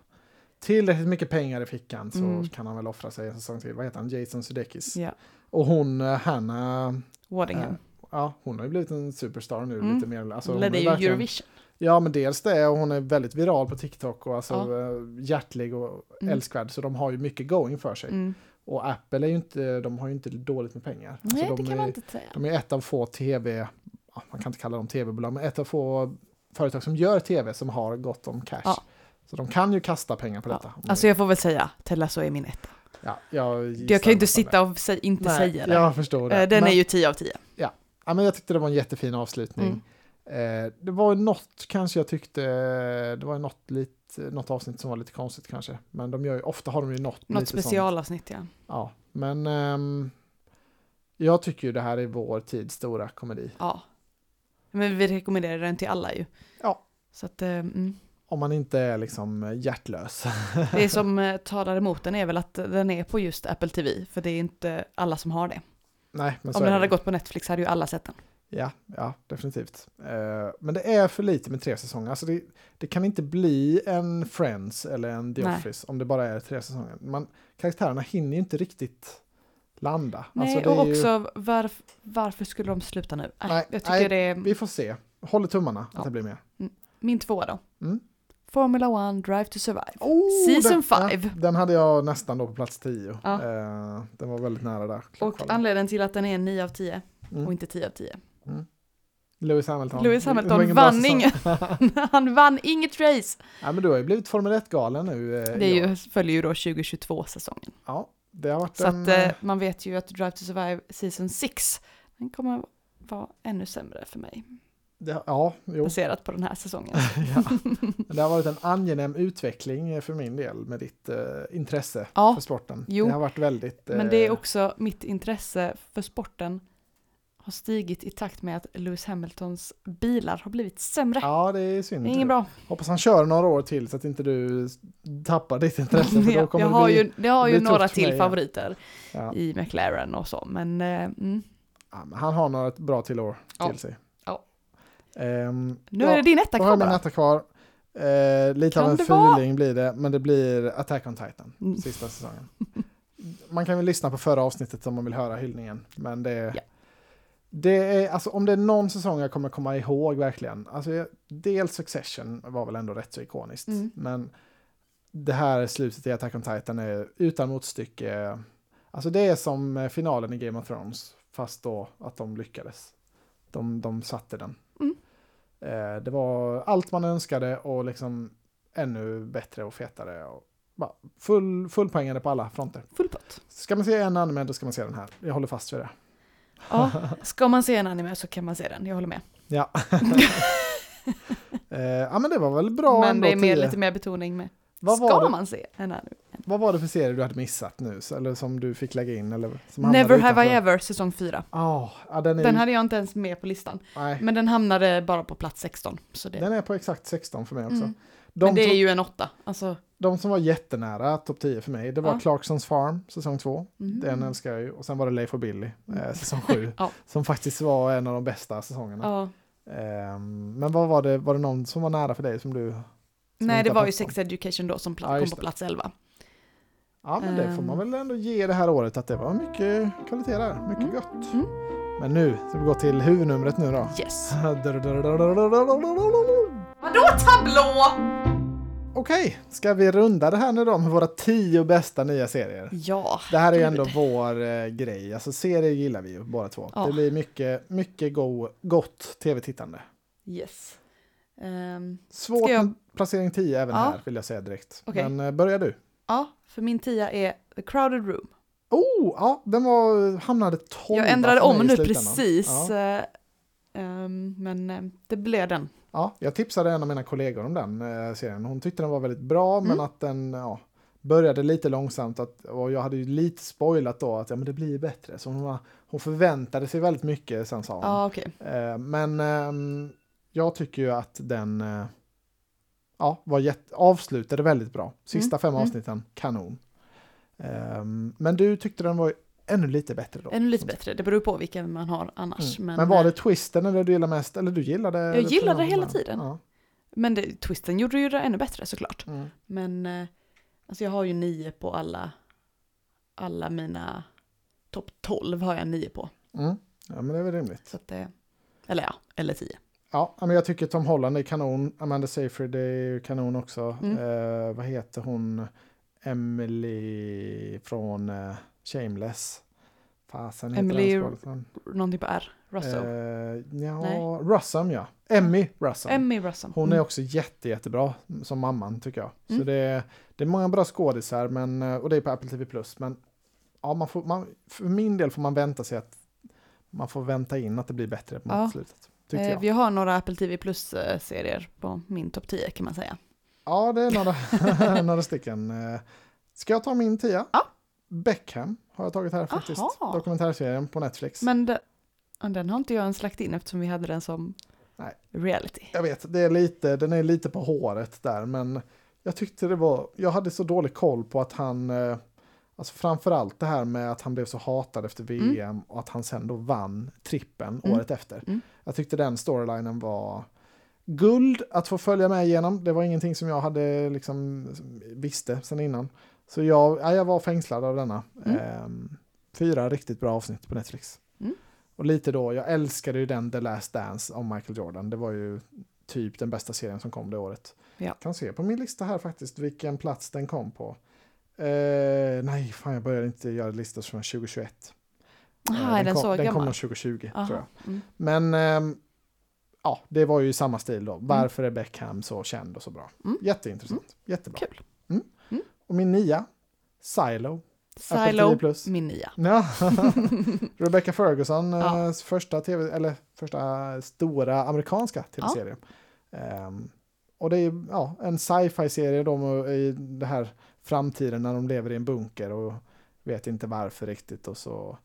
tillräckligt mycket pengar i fickan så Mm. kan han väl offra sig en säsong till. Vad heter han? Jason Sudeikis. ja, Och hon, eh, Hanna, Waddingham. eh, ja, hon har ju blivit en superstar nu. Mm. Lite mer, alltså, hon Ledde är ju Eurovision. Ja, men dels det, och hon är väldigt viral på TikTok och alltså Ja. eh, hjärtlig och Mm. älskvärd. Så de har ju mycket going för sig. Mm. Och Apple är ju inte, de har ju inte dåligt med pengar. Nej, alltså, det de kan är, man inte säga. De är ett av få tv, man kan inte kalla dem tv-bolag, men ett av få företag som gör tv som har gott om cash. Ja. Så de kan ju kasta pengar på detta. Ja. Alltså jag får väl säga, Ted Lasso är min etta. ja, jag, Jag kan ju inte sitta och sä- inte Nej, säga det. Jag förstår det. Eh, Den men, är ju 10 av 10. ja, men jag tyckte det var en jättefin avslutning. Mm. Eh, det var något kanske jag tyckte, det var något, lite, något avsnitt som var lite konstigt kanske. Men de gör ju, ofta har de ju något, Något sånt. specialavsnitt ja. Ja, men ehm, jag tycker ju det här är vår tids stora komedi. Ja. Men vi rekommenderar den till alla ju. Ja. Så att, eh, mm. Om man inte är liksom hjärtlös. Det som eh, talar emot den är väl att den är på just Apple TV, för det är inte alla som har det. Nej, men Om den hade ju. gått på Netflix hade ju alla sett den. Ja, ja, definitivt. Eh, men det är för lite med tre säsonger. Alltså det, det kan inte bli en Friends eller en The Nej. Office om det bara är tre säsonger. Man, karaktärerna hinner ju inte riktigt landa. Nej, Alltså och ju- också varf, varför skulle de sluta nu? Äh, Nej, jag tycker nej, det Vi får se. Håller tummarna Ja. att det blir mer. min tvåa då. Mm. Formula One Drive to Survive. Oh, Season den, five. Ja, den hade jag nästan då på plats 10. Ja. Eh, den var väldigt nära där. Och anledningen till att den är 9 av 10 Mm. och inte 10 av 10. Lewis Hamilton. Lewis Hamilton vann inget. Han vann inget race. Ja, men du har ju blivit Formel 1-galen nu. eh, Det ju, följer ju då 2022-säsongen. Ja, det har varit Så en... att eh, eh, man vet ju att Drive to Survive Season 6, den kommer vara ännu sämre för mig. Det, ja, jo. Baserat på den här säsongen. ja. Det har varit en angenäm utveckling för min del med ditt eh, intresse Ja, för sporten. jo. Det har varit väldigt... Men det är eh, också mitt intresse för sporten har stigit i takt med att Lewis Hamiltons bilar har blivit sämre. Ja, det är synd. det är inget bra. Hoppas han kör några år till så att inte du tappar ditt intresse. För då jag, kommer jag det har bli, ju, jag har det ju några till mig, favoriter ja. i McLaren och så, men eh, mm. Ja, men han har några bra till år till sig. Ehm, nu ja, är det din etta har kvar jag min etta kvar. Eh, lite Kan av en det vara? blir det, men det blir Attack on Titan, Mm. sista säsongen. Man kan väl lyssna på förra avsnittet om man vill höra hyllningen, men det, Ja. det är, alltså om det är någon säsong jag kommer komma ihåg verkligen, alltså jag- dels Succession var väl ändå rätt så ikoniskt, Mm. men det här slutet i Attack on Titan är utan motstycke, alltså det är som finalen i Game of Thrones, fast då att de lyckades. De, de satte den. Eh, det var allt man önskade och liksom ännu bättre och fetare. Och bara full, fullpoängande på alla fronter. Full pott. Ska man se en anime då ska man se den här. Jag håller fast vid det. Ja, ska man se en anime så kan man se den, jag håller med. Ja. eh, ja men det var väl bra men ändå. det är mer, lite mer betoning med. Vad, ska det, man se en anime? vad var det för serie du hade missat nu? Eller som du fick lägga in? Eller som Never have I ever, säsong 4. Ah, ja, den, är, Den hade jag inte ens med på listan. nej, Men den hamnade bara på plats 16. Så det, den är på exakt 16 för mig också. mm. De, Men det är som, ju en åtta. Alltså, de som var jättenära topp 10 för mig, det var Ja. Clarksons Farm, säsong 2. mhm. Den älskar jag ju. Och sen var det Leif och Billy, Mm. eh, säsong 7. Ja. Som faktiskt var en av de bästa säsongerna. Ja. Ehm, men vad var det, var det någon som var nära för dig som du... Nej, det var ju? Sex Education då som Ja, kom på plats 11. Ja, men det får man Ehm. väl ändå ge det här året att det var mycket kvalitet där, mycket Mm. gott. Mm. Men nu ska vi gå till huvudnumret nu då. Yes. Vadå tablå? Okej, ska vi runda det här nu då med våra tio bästa nya serier? Ja, Det här är ju ändå vår eh, grej, alltså serier gillar vi ju båda två. Ja. Det blir mycket, mycket go- gott tv-tittande. Yes. Ehm, Svårt jag- placering 10 även Ja. här vill jag säga direkt. Okej. Men eh, börjar du. ja, för min tia är The Crowded Room. Oh, ja, den var, hamnade 12 Jag ändrade om nu precis. Ja. eh, ehm, men eh, det blev den. ja, jag tipsade en av mina kollegor om den eh, serien. Hon tyckte den var väldigt bra, men Mm. att den ja, började lite långsamt. Att, och jag hade ju lite spoilat då att ja, men det blir bättre. Så hon, var, hon förväntade sig väldigt mycket, sen sa hon. Ja, okej. Eh, men ehm, jag tycker ju att den eh, ja, var jätte, avslutade väldigt bra. Sista Mm, fem mm. avsnitten, kanon. Ehm, men du tyckte den var ännu lite bättre då? Ännu lite bättre, det beror på vilken man har annars. Mm. Men, Men, var det eh, twisten eller du gillade mest? Eller du gillade? Jag gillade finalen? hela tiden. Ja. men det, twisten gjorde ju det ännu bättre såklart. Mm. Men eh, alltså jag har ju nio på alla, alla mina topp 12 har jag nio på. Mm. Ja, men det är väl rimligt. Så det, eller ja, eller tio. Ja, men jag tycker Tom Holland är kanon. Amanda Seyfried är ju kanon också. Mm. Eh, vad heter hon? Emily från eh, Shameless. Fasen heter Emily. Någonting på R, Russell. Eh, ja, Nej. Russum ja. Emmy Russum. Emmy Russell. Hon är Mm. också jätte, jättebra som mamman tycker jag. Så Mm. det, är, det är många bra skådisar men, eh, och det är på Apple TV+. Men ja, man får, man, för min del får man vänta sig att man får vänta in att det blir bättre på Ja. slutet. Tyckte Eh, jag. Vi har några Apple TV Plus-serier på min topp 10 kan man säga. Ja, det är några, några stycken. Eh, Ska jag ta min tia? Ja. Beckham har jag tagit här faktiskt. Aha. Dokumentärserien på Netflix. Men ja, den har inte jag ens lagt in eftersom vi hade den som Nej. reality. Jag vet, det är lite, den är lite på håret där, men jag tyckte det var, jag hade så dålig koll på att han, eh, alltså framförallt det här med att han blev så hatad efter VM och att han sen då vann trippen Mm. året efter. Mm. Jag tyckte den storylinen var guld att få följa med igenom. Det var ingenting som jag hade liksom visste sen innan. Så jag, ja, jag var fängslad av denna. Mm. Ehm, fyra riktigt bra avsnitt på Netflix. Mm. Och lite då, jag älskade ju den The Last Dance om Michael Jordan. Det var ju typ den bästa serien som kom det året. Ja. Kan se på min lista här faktiskt vilken plats den kom på. Eh, nej, fan jag började inte göra listor från 2021. Eh, Aha, är den kom, så den kom gammal? nog 2020 Aha, tror jag. Mm. Men ehm, ja, det var ju samma stil då. Varför är Beckham så känd och så bra? Mm. Jätteintressant, jättebra. Kul. Mm. Mm. Och min nia, Silo. Silo, min nia. Ja. Rebecca Ferguson, Ja. eh, första, TV, eller första stora amerikanska tv-serie. Ehm, och det är ja, en sci-fi-serie då med- i det här framtiden när de lever i en bunker och vet inte varför riktigt och så.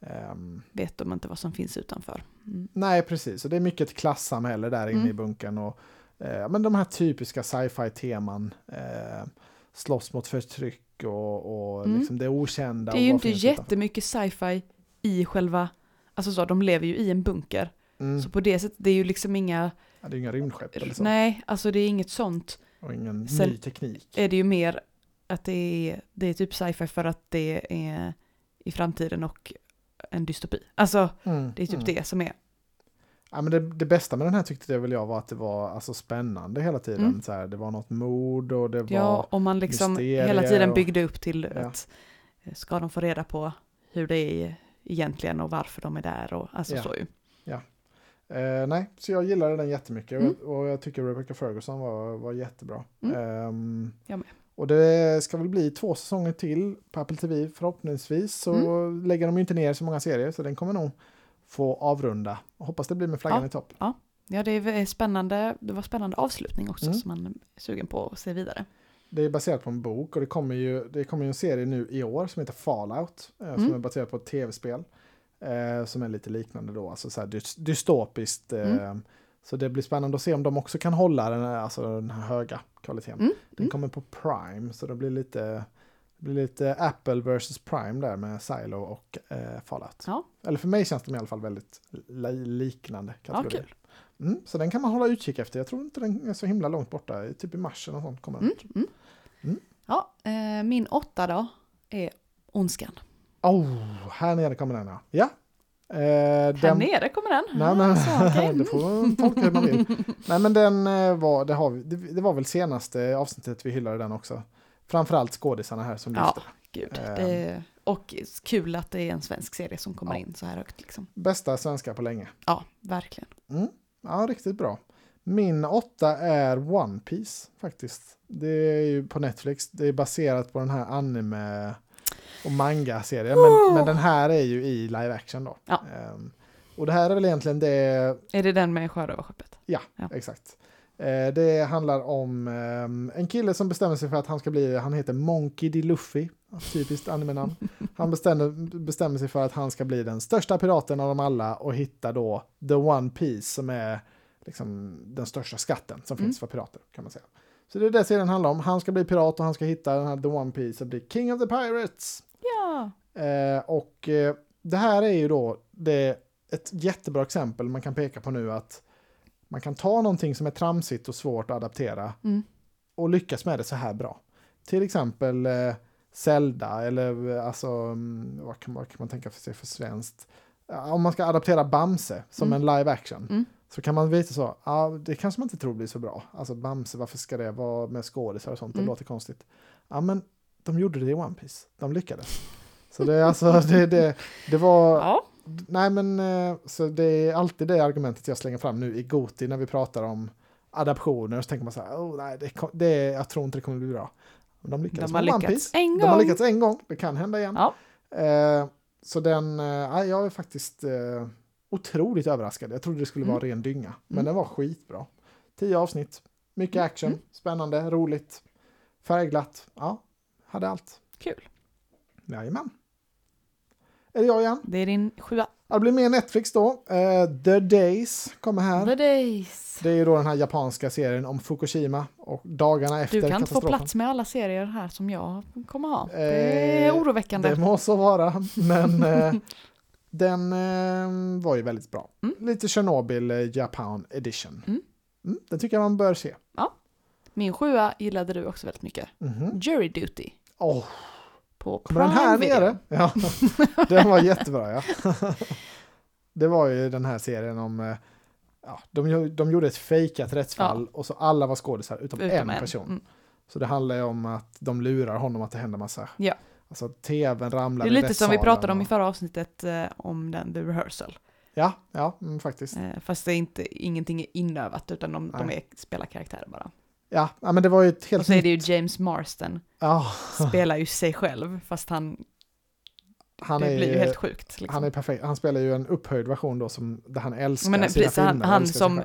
ehm, Vet de inte vad som finns utanför. Mm. nej, precis. Och det är mycket ett klassamhälle där inne Mm. i bunkern. Och, eh, men de här typiska sci-fi-teman. Eh, slåss mot förtryck och, och Mm. liksom det okända. Det är ju inte jättemycket sci-fi i själva, alltså så, de lever ju i en bunker. Mm. Så på det sättet, det är ju liksom inga, Ja, det är inga rymdskepp eller så. nej, alltså det är inget sånt. Och ingen Sen- ny teknik. Är det ju mer att det är, det är typ sci-fi för att det är i framtiden och en dystopi. Alltså Mm, det är typ mm. det som är, Ja, men det, det bästa med den här tyckte jag väl jag var att det var alltså, spännande hela tiden. Mm. Så här, det var något mord och det var... ja, om man liksom hela tiden och- byggde upp till Ja. att eh, ska de få reda på hur det är egentligen och varför de är där och alltså Ja. så ju. Eh, nej, så jag gillade den jättemycket Mm. och, och jag tycker Rebecca Ferguson var, var jättebra. Mm. Ehm, Jag med. Och det ska väl bli två säsonger till på Apple TV förhoppningsvis. Så Mm. lägger de ju inte ner så många serier så den kommer nog få avrunda. Hoppas det blir med flaggan Ja. i topp. Ja, det är spännande. Det var spännande avslutning också Mm. som man är sugen på att se vidare. Det är baserat på en bok och det kommer ju, det kommer ju en serie nu i år som heter Fallout. Eh, Som Mm. är baserat på ett tv-spel. Eh, som är lite liknande då, alltså så här dys- dystopiskt. Eh, Mm. Så det blir spännande att se om de också kan hålla den här, alltså den här höga kvaliteten. Mm. Den Mm. kommer på Prime, så det blir lite, det blir lite Apple versus Prime där med Silo och eh, Fallout. Ja. Eller för mig känns de i alla fall väldigt li- liknande Ja, kategorier. kul. Mm, så den kan man hålla utkik efter. Jag tror inte den är så himla långt borta. Typ i mars eller sånt kommer den. Mm. Mm. Mm. Ja, eh, min åtta då är Ondskan. Oh, här nere kommer den ja. Ja. Eh, Här den, nere kommer den. Nej, så, okej. det får tolka hur man vill. Nej men den eh, var, det, har vi, det, det var väl senaste avsnittet vi hyllade den också. Framförallt skådisarna här som Ja. lyfter. Gud. Ehm. Det, och kul att det är en svensk serie som kommer Ja. in så här högt. Liksom. Bästa svenska på länge. Ja, verkligen. Mm. Ja, riktigt bra. Min åtta är One Piece faktiskt. Det är ju på Netflix. Det är baserat på den här anime och manga-serien. Men, men den här är ju i live action då. Ja. Ehm, och det här är väl egentligen det Är det den med sjörövarskeppet? Ja. Exakt. Eh, det handlar om ehm, en kille som bestämmer sig för att han ska bli, han heter Monkey D. Luffy, typiskt anime-namn. Han bestämmer, bestämmer sig för att han ska bli den största piraten av dem alla och hitta då The One Piece som är liksom den största skatten som Mm. finns för pirater kan man säga. Så det är det serien handlar om. Han ska bli pirat och han ska hitta den här The One Piece och bli King of the Pirates. Ja. Eh, och eh, det här är ju då det, ett jättebra exempel man kan peka på nu att man kan ta någonting som är tramsigt och svårt att adaptera Mm. och lyckas med det så här bra. Till exempel eh, Zelda eller eh, alltså, mm, vad, kan, vad kan man tänka sig för svenskt? Om man ska adaptera Bamse som Mm. en live action Mm. Så kan man visa så, ja det kanske man inte tror blir så bra. Alltså Bamse, varför ska det vara med skådisar och sånt? Det Mm. låter konstigt. Ja men de gjorde det i One Piece, de lyckades. Så det är alltså, det, det, det var, ja. nej men eh, så det är alltid det argumentet jag slänger fram nu i Goti när vi pratar om adaptioner. Så tänker man så här, oh, nej, det, det, jag tror inte det kommer bli bra. Men de lyckades De har med lyckats en gång. De har lyckats en gång, det kan hända igen. Ja. Eh, så den, eh, ja, jag är faktiskt eh, otroligt överraskad. Jag trodde det skulle vara Mm. ren dynga, men Mm. den var skitbra. Tio avsnitt, mycket Mm. action, Mm. spännande, roligt, färgglatt. Ja, hade allt. Kul. Jajamän. Är det jag igen? Det är din sjua. Ja, Det blir mer Netflix då. Eh, The Days kommer här. The Days. Det är ju då den här japanska serien om Fukushima och dagarna efter Du kan inte få katastrofen. plats med alla serier här som jag kommer ha. Det Eh, är oroväckande. Det må så vara, men eh, den eh, var ju väldigt bra. Mm. Lite Chernobyl eh, Japan edition. Mm. Mm, den tycker jag man bör se. Min sjua gillade du också väldigt mycket. Mhm. Jury Duty. Åh, På Prime den här Video. nere? Ja, den var jättebra ja. det var ju den här serien om eh, ja, de, de gjorde ett fejkat rättsfall och så alla var skådisar utom, Utom en person. Mm. Så det handlar ju om att de lurar honom att det händer massa. Ja. Alltså tvn ramlar Det är lite som vi pratade om i förra avsnittet eh, om den The Rehearsal. Ja, ja mm, faktiskt. Eh, fast det är inte, ingenting är inövat utan de, de är, spelar karaktärer bara. Ja, ja, men det var ju ett helt Och så är det ju James Marston, Ja, spelar ju sig själv fast han, han det är, blir ju helt sjukt. Liksom. Han är perfekt. Han spelar ju en upphöjd version då som, där han älskar Men sina precis, han- filmer. han sig som-.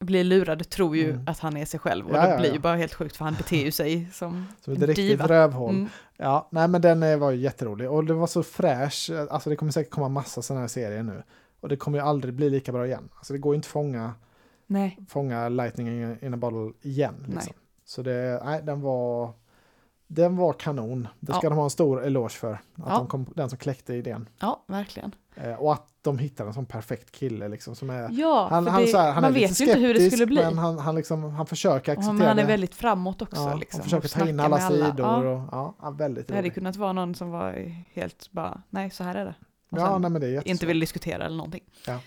Blir lurad tror ju Mm. att han är sig själv och Ja, det ja, blir ja. ju bara helt sjukt för han beter ju sig som Som ett riktigt diva. rövhål. Mm. Ja, nej men den eh, var ju jätterolig och det var så fräsch. Alltså det kommer säkert komma massa sådana här serier nu. Och det kommer ju aldrig bli lika bra igen. Alltså det går ju inte fånga, Nej, fånga lightning in a bottle igen. Liksom. Nej. Så det, nej den var, den var kanon. Det ska Ja. de ha en stor eloge för. Att Ja. de kom, den som kläckte idén. ja verkligen. Eh, och att de hittade en sån perfekt kille liksom som är Ja, han, det, så här, han man är vet ju inte hur det skulle bli. Men han, han, liksom, han försöker Och acceptera han, han är det. väldigt framåt också. ja, liksom, och försöker och ta in alla alla. sidor. Ja, Och, ja, väldigt det hade roligt. kunnat vara någon som var helt bara, nej så här är det. Och Ja, nej, men det är inte vill diskutera eller någonting. Ja.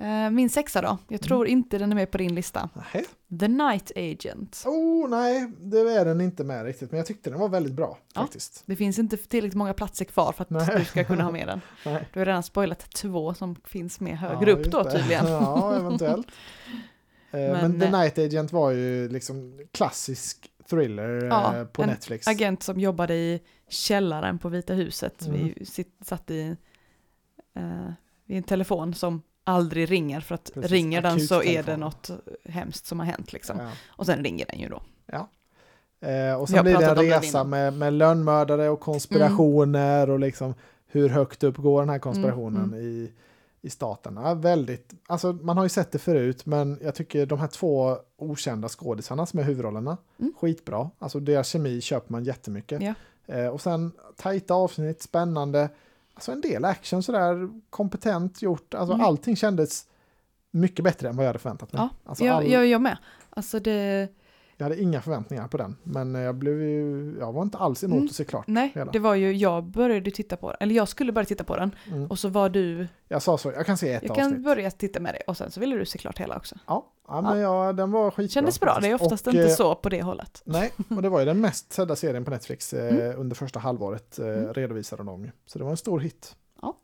Eh, Min sexa då, jag tror inte den är med på din lista. Nähä. The Night Agent. Oh, nej, det är den inte med riktigt. Men jag tyckte den var väldigt bra Ja. faktiskt. Det finns inte tillräckligt många platser kvar för att Nej. du ska kunna ha med den. Nej. Du har redan spoilat två som finns med högre Ja, upp då det. tydligen. ja, eventuellt. Eh, men, Men, The eh, Night Agent var ju liksom klassisk thriller Ja, på en Netflix. Agent som jobbade i källaren på Vita huset. Mm. Vi satt i, eh, i en telefon som aldrig ringer för att Precis, ringer den så är det något hemskt som har hänt liksom. Ja. Och sen ringer den ju då. Eh, och sen blir det en resa med, med lönnmördare och konspirationer och liksom hur högt upp går den här konspirationen Mm, i, i staten. Ja, väldigt, alltså man har ju sett det förut men jag tycker de här två okända skådisarna som är huvudrollerna, Mm. skitbra. Alltså deras kemi köper man jättemycket. Ja. Eh, och sen tajta avsnitt, spännande, alltså en del action sådär, kompetent gjort, alltså Mm. allting kändes mycket bättre än vad jag hade förväntat mig. Ja, alltså, jag, all- jag, jag med. Alltså det, jag hade inga förväntningar på den, men jag blev ju, jag var inte alls emot Mm. att se klart. nej, hela. det var ju, jag började titta på den, eller jag skulle börja titta på den Mm. och så var du, Jag sa så, jag kan se ett jag kan avsnitt. börja titta med det och sen så ville du se klart hela också. Ja, ja, men ja, den var skitbra. Kändes bra, det är oftast Och, inte eh, så på det hållet. Nej, och det var ju den mest sedda serien på Netflix eh, Mm. under första halvåret eh, Mm. redovisade de ju. Så det var en stor hit. Ja.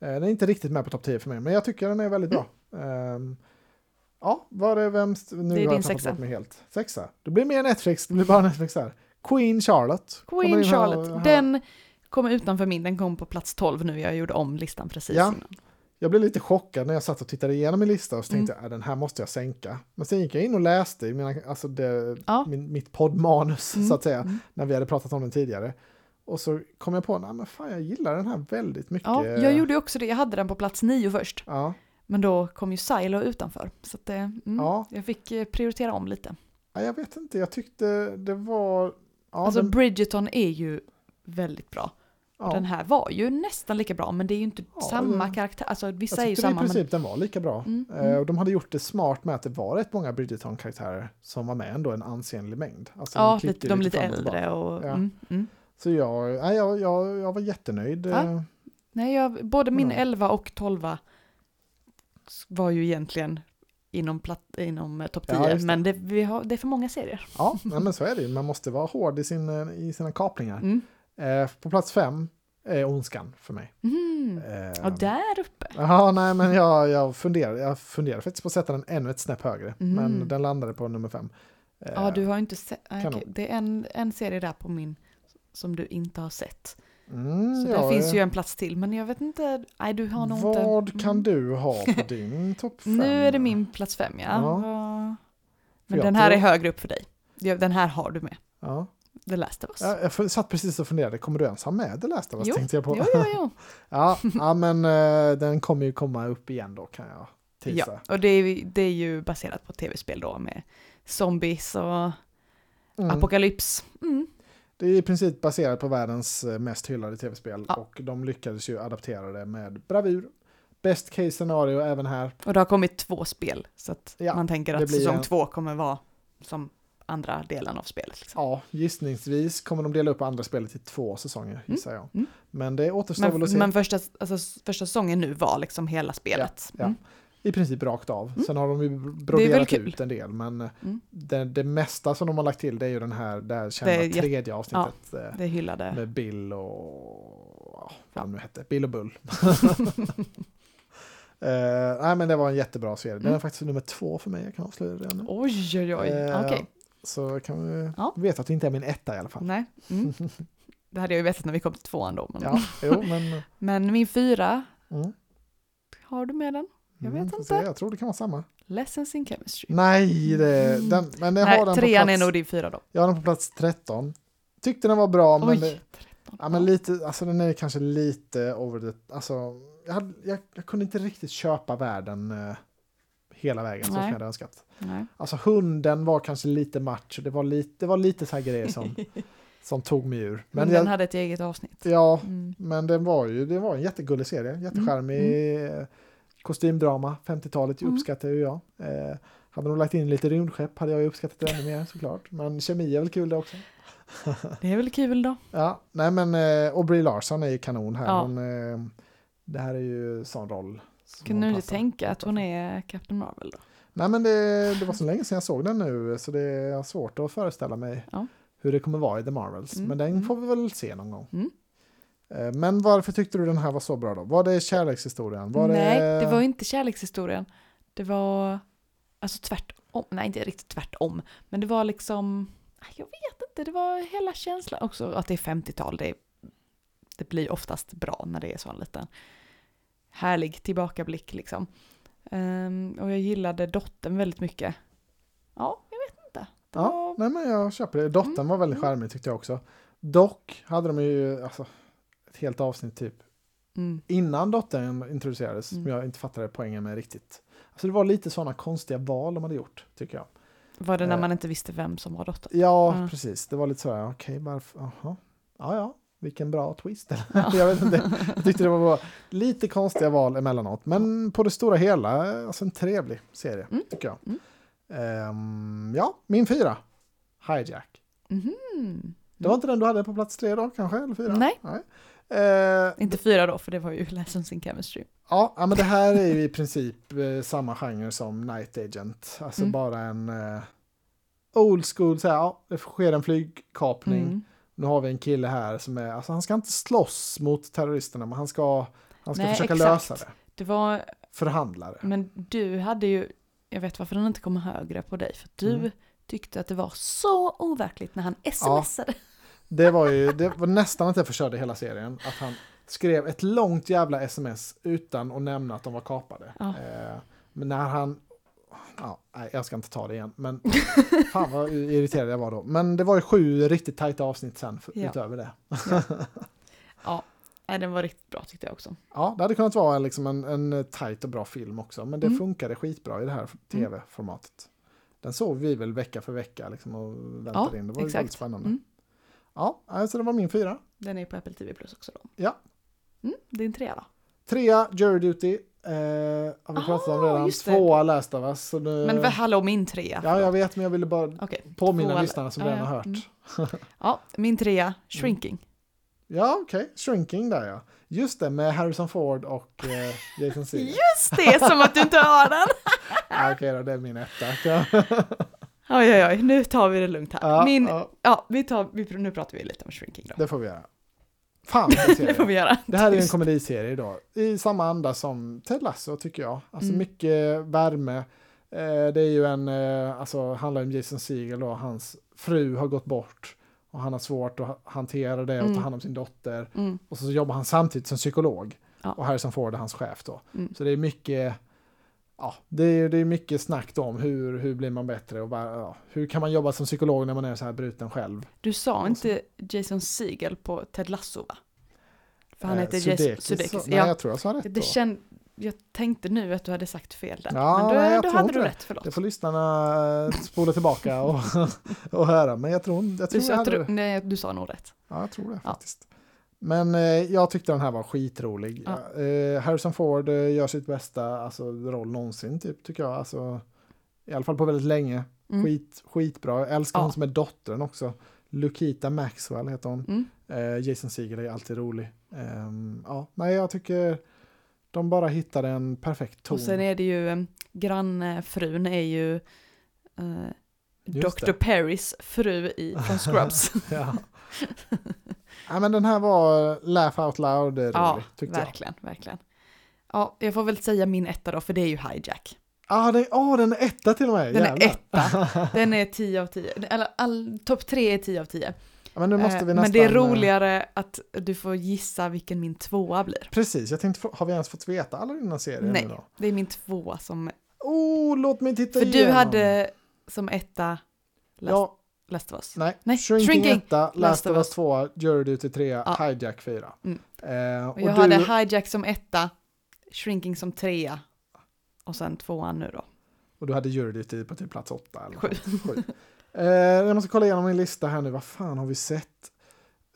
Eh, den är inte riktigt med på topp 10 för mig, men jag tycker den är väldigt bra. Ehm, ja, var det vem? Nu. Det är har din jag tappat sexa. bort mig helt. Sexa. Det blir mer Netflix, det blir bara Netflix här. Queen Charlotte. Queen här Charlotte, här. den kom utanför min, den kom på plats 12 nu, jag gjorde om listan precis Ja. innan. Jag blev lite chockad när jag satt och tittade igenom min lista och så tänkte Mm. jag att den här måste jag sänka. Men sen gick jag in och läste i mina, alltså det, Ja. min, mitt poddmanus Mm, så att säga, mm. när vi hade pratat om den tidigare. Och så kom jag på, nej men fan jag gillar den här väldigt mycket. Ja, jag gjorde också det, jag hade den på plats 9 först, Ja, men då kom ju Silo utanför. Så att det, mm, Ja. jag fick eh, prioritera om lite. ja, jag vet inte, jag tyckte det var... Ja, alltså den, Bridgerton är ju väldigt bra. ja, Den här var ju nästan lika bra, men det är ju inte Ja, samma karaktär. Alltså vissa jag är ju tyckte i samma, men princip den var lika bra. Mm, Eh, mm. och de hade gjort det smart med att det var rätt många Bridgerton-karaktärer som var med ändå en ansenlig mängd. Alltså, ja, klickade lite, de lite fram och äldre och... Ja. Mm, mm. Så jag, nej, jag, jag, jag var jättenöjd. Eh, Nej, jag, både min Mm. 11 och 12 var ju egentligen inom, platt, inom eh, topp 10, Ja, men det, vi har, det är för många serier. Ja, men så är det ju. Man måste vara hård i, sin, eh, i sina kapningar. Mm. Eh, på plats fem är Ondskan för mig. Mm. Eh, Och där uppe. Ja, nej, men jag, jag, funderar, jag funderar faktiskt på att sätta den ännu ett snäpp högre. Mm. Men den landade på nummer fem. Eh, Ja, du har ju inte sett. ah, okej. Det är en, en serie där på min som du inte har sett. Mm, Så ja, där finns ju en plats till, men jag vet inte. Nej, du har nog inte. Vad kan Mm. du ha på din topp fem? Nu är det min plats fem, ja. Ja. Men den här är högre upp för dig. Den här har du med. Ja. The Last of Us. Ja, Jag satt precis och funderade, kommer du ens ha med The Last of Us? Jo, Tänkte jag på. Jo, jo, jo. ja, ja, men eh, den kommer ju komma upp igen då kan jag tisa. Ja, och det är, det är ju baserat på tv-spel då med zombies och Mm. apokalyps. Mm. Det är i princip baserat på världens eh, mest hyllade tv-spel Ja. och de lyckades ju adaptera det med bravur. Best case scenario även här. Och det har kommit två spel, så att Ja, man tänker att säsong en- två kommer vara som andra delen av spelet. Liksom. Ja, gissningsvis kommer de dela upp andra spelet i två säsonger gissar jag. mm. Men det återstår väl att se. Men, men första, alltså, första säsongen nu var liksom hela spelet. Ja, Mm. I princip rakt av. Mm. Sen har de ju broderat ut en del, men eh, Mm. det, det mesta som de har lagt till det är ju den här, det här kända Det tredje avsnittet. eh, Det hyllade. Med Bill och ja, vad Ja. han nu hette, Bill och Bull. Eh, nej men det var en jättebra serie. Den är Mm. faktiskt nummer två för mig, jag kan avslöja det nu. Oj, oj, oj. Eh, Okej. Så kan vi Ja. veta att det inte är min etta i alla fall. Nej. Mm. Det hade jag ju vetat när vi kom till tvåan då. Men, Ja, jo men... men min fyra, Mm. har du med den? Jag vet får inte. Jag tror det kan vara samma. Lessons in chemistry. Nej, det, Mm. den, men jag Nej, har den på trean plats, är nog din fyra då. Jag har den på plats 13. Tyckte den var bra, men, Oj, det, 13. ja, men lite, alltså den är kanske lite over the, alltså, jag, hade, jag, jag kunde inte riktigt köpa världen eh, hela vägen så som Nej. jag hade önskat. Nej. Alltså hunden var kanske lite match, det var lite, det var lite så här grejer som, som tog mig ur. Men, Men den jag, hade ett eget avsnitt. ja, Mm. men den var ju, det var en jättegullig serie, jättecharmig eh, kostymdrama, 50-talet Mm. uppskattar ju jag. Eh, hade de lagt in lite rymdskepp hade jag uppskattat det ännu mer såklart. Men kemi är väl kul det också. Det är väl kul då. Ja, nej men eh, och Brie Larson är ju kanon här. Ja. Hon, eh, det här är ju sån roll. Kan du inte tänka att hon är Captain Marvel då? Nej men det, det var så länge sedan jag såg den nu så det är svårt att föreställa mig Ja. hur det kommer vara i The Marvels. Mm, Men den mm. får vi väl se någon gång. Mm. Eh, Men varför tyckte du den här var så bra då? Var det kärlekshistorien? Var Nej, det... det var inte kärlekshistorien. Det var alltså tvärtom. Nej, inte riktigt tvärtom. Men det var liksom, jag vet inte, det var hela känslan också att det är 50-tal. Det, det blir oftast bra när det är så en liten härlig tillbakablick liksom. Ehm, och jag gillade dottern väldigt mycket. Ja, jag vet inte. Det Ja, var, nej men jag köper det. Dottern Mm, var väldigt mm. charmig tyckte jag också. Dock hade de ju alltså, ett helt avsnitt typ mm, innan dottern introducerades Mm. som jag inte fattade poängen med riktigt. Alltså det var lite sådana konstiga val de hade gjort tycker jag. var det när Eh. man inte visste vem som var dottern? Ja, Mm. precis. Det var lite sådär, okej, varför, jaha. Ja, ja, vilken bra twist. Ja. jag vet inte. Jag tyckte det var lite konstiga val emellanåt. Men på det stora hela, alltså en trevlig serie, Mm. tycker jag. Mm. Ehm, ja, min fyra. Hijack. Mhm. Det var inte den du hade på plats tre då, kanske? Eller fyra? Nej. Eh, Inte fyra då, för det var ju Lessons in Chemistry. ja, ja, men det här är ju i princip eh, samma genre som Night Agent. Alltså Mm. bara en eh, old school, så här, ja, det sker en flygkapning. Mm. Nu har vi en kille här som är, alltså han ska inte slåss mot terroristerna, men han ska, han ska Nej, försöka exakt. lösa det. Det var, Förhandla det. men du hade ju, jag vet varför den inte kommer högre på dig, för du Mm. tyckte att det var så overkligt när han smsade. Det var ju, det var nästan att jag förstörde hela serien. Att han skrev ett långt jävla sms utan att nämna att de var kapade. Ja. Eh, men när han, ja, nej, jag ska inte ta det igen, men fan vad irriterad jag var då. Men det var ju sju riktigt tajta avsnitt sen för, Ja. utöver det. Ja, nej, den var riktigt bra tyckte jag också. Ja, det hade kunnat vara liksom en, en tajt och bra film också, men det Mm. funkade skitbra i det här tv-formatet. Den såg vi väl vecka för vecka liksom och väntade Ja, in. Det var exakt. väldigt spännande. Mm. Ja, alltså det var min fyra. Den är på Apple TV Plus också då. Ja. Mm, din trea då? Trea, Jury Duty. Eh, har vi pratat om Ah, redan. Tvåa, Last of Us. Så nu, Men vad- hallå, min trea. Ja, jag vet, men jag ville bara Okej. påminna Tvåa- lyssnarna som ja, redan har hört. Mm. Ja, min trea, Shrinking. Ja, okej. Shrinking där ja. Just det, med Harrison Ford och eh, Jason Segel. Just det, som att du inte har den! Okej då, det är min etta. Ja, Oj, oj, oj, nu tar vi det lugnt här. ja, min, ja, ja, vi tar, vi, nu pratar vi lite om Shrinking då. det får vi göra. Fan. Det får vi göra. Det här är en komediserie då, i samma anda som Ted Lasso tycker jag. Alltså Mm. mycket värme. Eh, det är ju en, eh, alltså handlar om Jason Segel då, hans fru har gått bort och han har svårt att ha- hantera det och ta Mm. hand om sin dotter. Mm, Och så jobbar han samtidigt som psykolog. Ja. Och Harrison Ford är hans chef då. mm. Så det är mycket, ja, det är, det är mycket snack om hur, hur blir man bättre och bara, ja, hur kan man jobba som psykolog när man är så här bruten själv. Du sa inte Jason Segel på Ted Lasso va? För han Eh, heter Jason Sudeikis, Nej, Ja, jag tror jag sa rätt det känd, jag tänkte nu att du hade sagt fel där. Ja, men då, nej, då hade du rätt, förlåt. Det får lyssnarna eh, spola tillbaka och, och höra. Men jag tror, jag tror Du jag hade tro, nej, du sa nog rätt. Ja, jag tror det faktiskt. Men eh, jag tyckte den här var skitrolig. Ja. Eh, Harrison Ford eh, gör sitt bästa alltså, roll någonsin, typ, tycker jag. Alltså, I alla fall på väldigt länge. Mm. Skit, skitbra. Jag älskar Ja. hon som är dottern också. Lukita Maxwell heter hon. Mm. Eh, Jason Segel är alltid rolig. Ehm, ja, nej, jag tycker De bara hittade en perfekt ton. Och sen är det ju, eh, grannfrun är ju eh, Dr. det. Perrys fru i, från Scrubs. ja. ja, men den här var laugh out loud rolig, ja, tyckte jag. verkligen, verkligen. Ja, jag får väl säga min etta då, för det är ju Hijack. Ah, den, oh, den är etta till och med. Den är jävlar. etta. Den är 10 av 10. Eller all, topp 3 är 10 av 10. Ja, men nu måste vi Eh, nästan... Men det är eh, roligare att du får gissa vilken min tvåa blir. Precis, jag tänkte, har vi ens fått veta alla dina serier Nej. då? Det är min tvåa som... Oh, låt mig titta För du igenom. hade som etta Last, Ja, Last of Us. nej. Nej, Shrinking, Shrinking. etta, Last of Us 2, Jury Duty 3, Ja. Hijack 4. Mm. Eh, Och och jag du, hade Hijack som etta, Shrinking som trea och sen tvåan nu då. och du hade Jury Duty på typ plats 8 eller Sju. Sju. Eh, jag måste kolla igenom min lista här nu, vad fan har vi sett?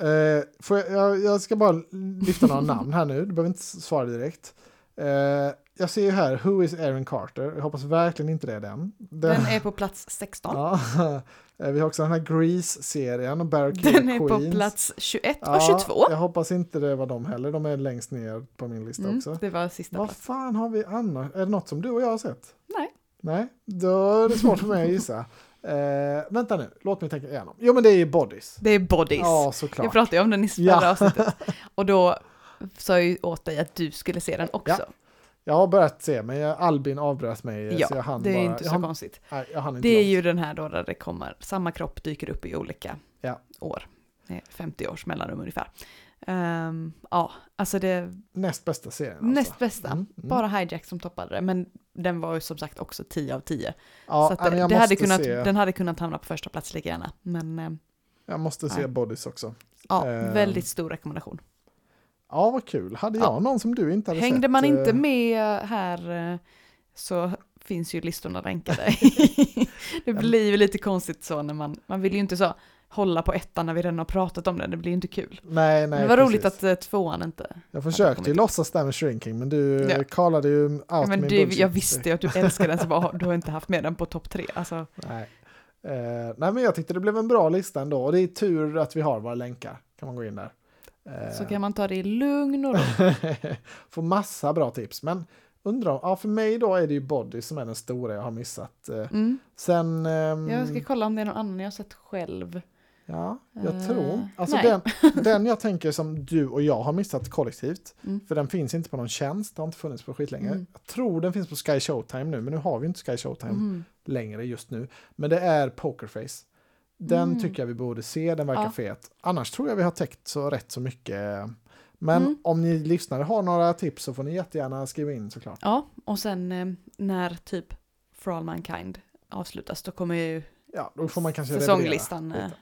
Eh, får jag, jag, jag ska bara lyfta några namn här nu, du behöver inte svara direkt. Eh, jag ser ju här, Who is Aaron Carter? Jag hoppas verkligen inte det är den. Den är på plats 16. Ja, eh, vi har också den här Grease-serien, Barricade Den är på Queens. plats 21 Ja, och 22. Jag hoppas inte det var de heller, de är längst ner på min lista Mm, också. det var sista Vad plats. fan har vi annars? Är det något som du och jag har sett? Nej. Nej, då är det svårt för mig att gissa. Eh, vänta nu, låt mig tänka igenom. Jo men det är ju Bodies. Det är Bodies. Ja, jag såklart. pratade ju om den i förra Ja. avsnittet. Och då sa jag ju åt dig att du skulle se den också. Jag har börjat se, men jag, Albin avbröt mig. Ja, så jag hann det är bara, inte så hann, konstigt. nej, Det är långt. ju den här då där det kommer, samma kropp dyker upp i olika Ja. år. Det är 50 års mellanrum ungefär. Ehm, ja, alltså det Näst bästa serien alltså. näst bästa. Mm, mm. Bara Hijack som toppade det, men den var ju som sagt också 10 av 10. Ja, så det, det hade kunnat, se, den hade kunnat hamna på första plats lika gärna. Men eh, jag måste se nej. Bodies också. ja, Eh, väldigt stor rekommendation. Ja, vad kul. Hade jag Ja. någon som du inte hade Hängde sett? man eh, inte med här eh, så finns ju listorna länkade. det blir ju lite konstigt så när man, man vill ju inte så hålla på ettan när vi redan har pratat om den, det blir ju inte kul. Nej, nej, det var roligt precis. att eh, tvåan inte... Jag försökte ju låtsas där med Shrinking, men du Ja. kallade ju out Ja, men min du, jag visste ju att du älskar den så bara, du har inte haft med den på topp tre. Alltså, Nej. Eh, nej, men jag tyckte det blev en bra lista ändå. Och det är tur att vi har våra länkar. Kan man gå in där. Eh, så kan man ta det i lugn och ro. Få massa bra tips. Men undrar, ja för mig då är det ju Body som är den stora jag har missat. Eh, Mm. sen... ehm, Jag ska kolla om det är någon annan jag har sett själv. Ja, jag Eh, tror. Alltså nej. den, den jag tänker som du och jag har missat kollektivt. Mm. För den finns inte på någon tjänst, det har inte funnits på skitlänge. Mm. Jag tror den finns på Sky Showtime nu, men nu har vi inte Sky Showtime Mm. längre just nu. Men det är Pokerface. Den Mm. tycker jag vi borde se, den verkar Ja. fet. Annars tror jag vi har täckt så rätt så mycket. Men Mm. om ni lyssnare har några tips så får ni jättegärna skriva in såklart. Ja, och sen eh, när typ For All Mankind avslutas, då kommer ju Ja, då får man kanske säsonglistan revidera eh, lite.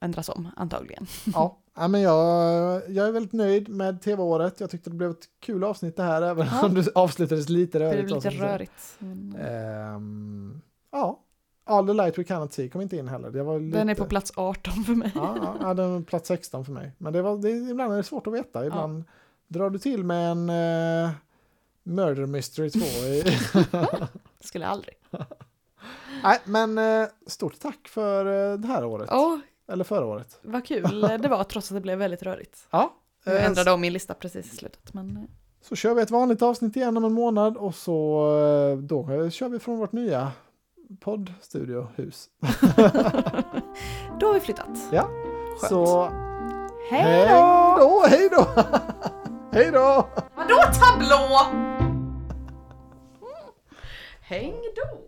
ändras om, antagligen. Ja, ja, men jag, jag är väldigt nöjd med tv-året. Jag tyckte det blev ett kul avsnitt det här, även Ja. om det avslutades lite Det rörigt. blev då, lite rörigt. Eh, Ehm, ja, All the light we cannot see kom inte in heller. Det var lite... Den är på plats 18 för mig. Ja, ja, ja, den är plats 16 för mig. Men det var, det, ibland är det svårt att veta. Ibland drar du till med en eh, Murder Mystery 2. I, Skulle aldrig. Nej, men eh, stort tack för eh, det här året. Åh, Eller förra året. vad kul det var trots att det blev väldigt rörigt. Ja, Jag ändrade om min lista precis i slutet. Men så kör vi ett vanligt avsnitt igen om en månad och så då kör vi från vårt nya poddstudiohus. då har vi flyttat. Ja, Skönt. så Hej då! Hej då! Hej då! Vadå tablå? Häng då!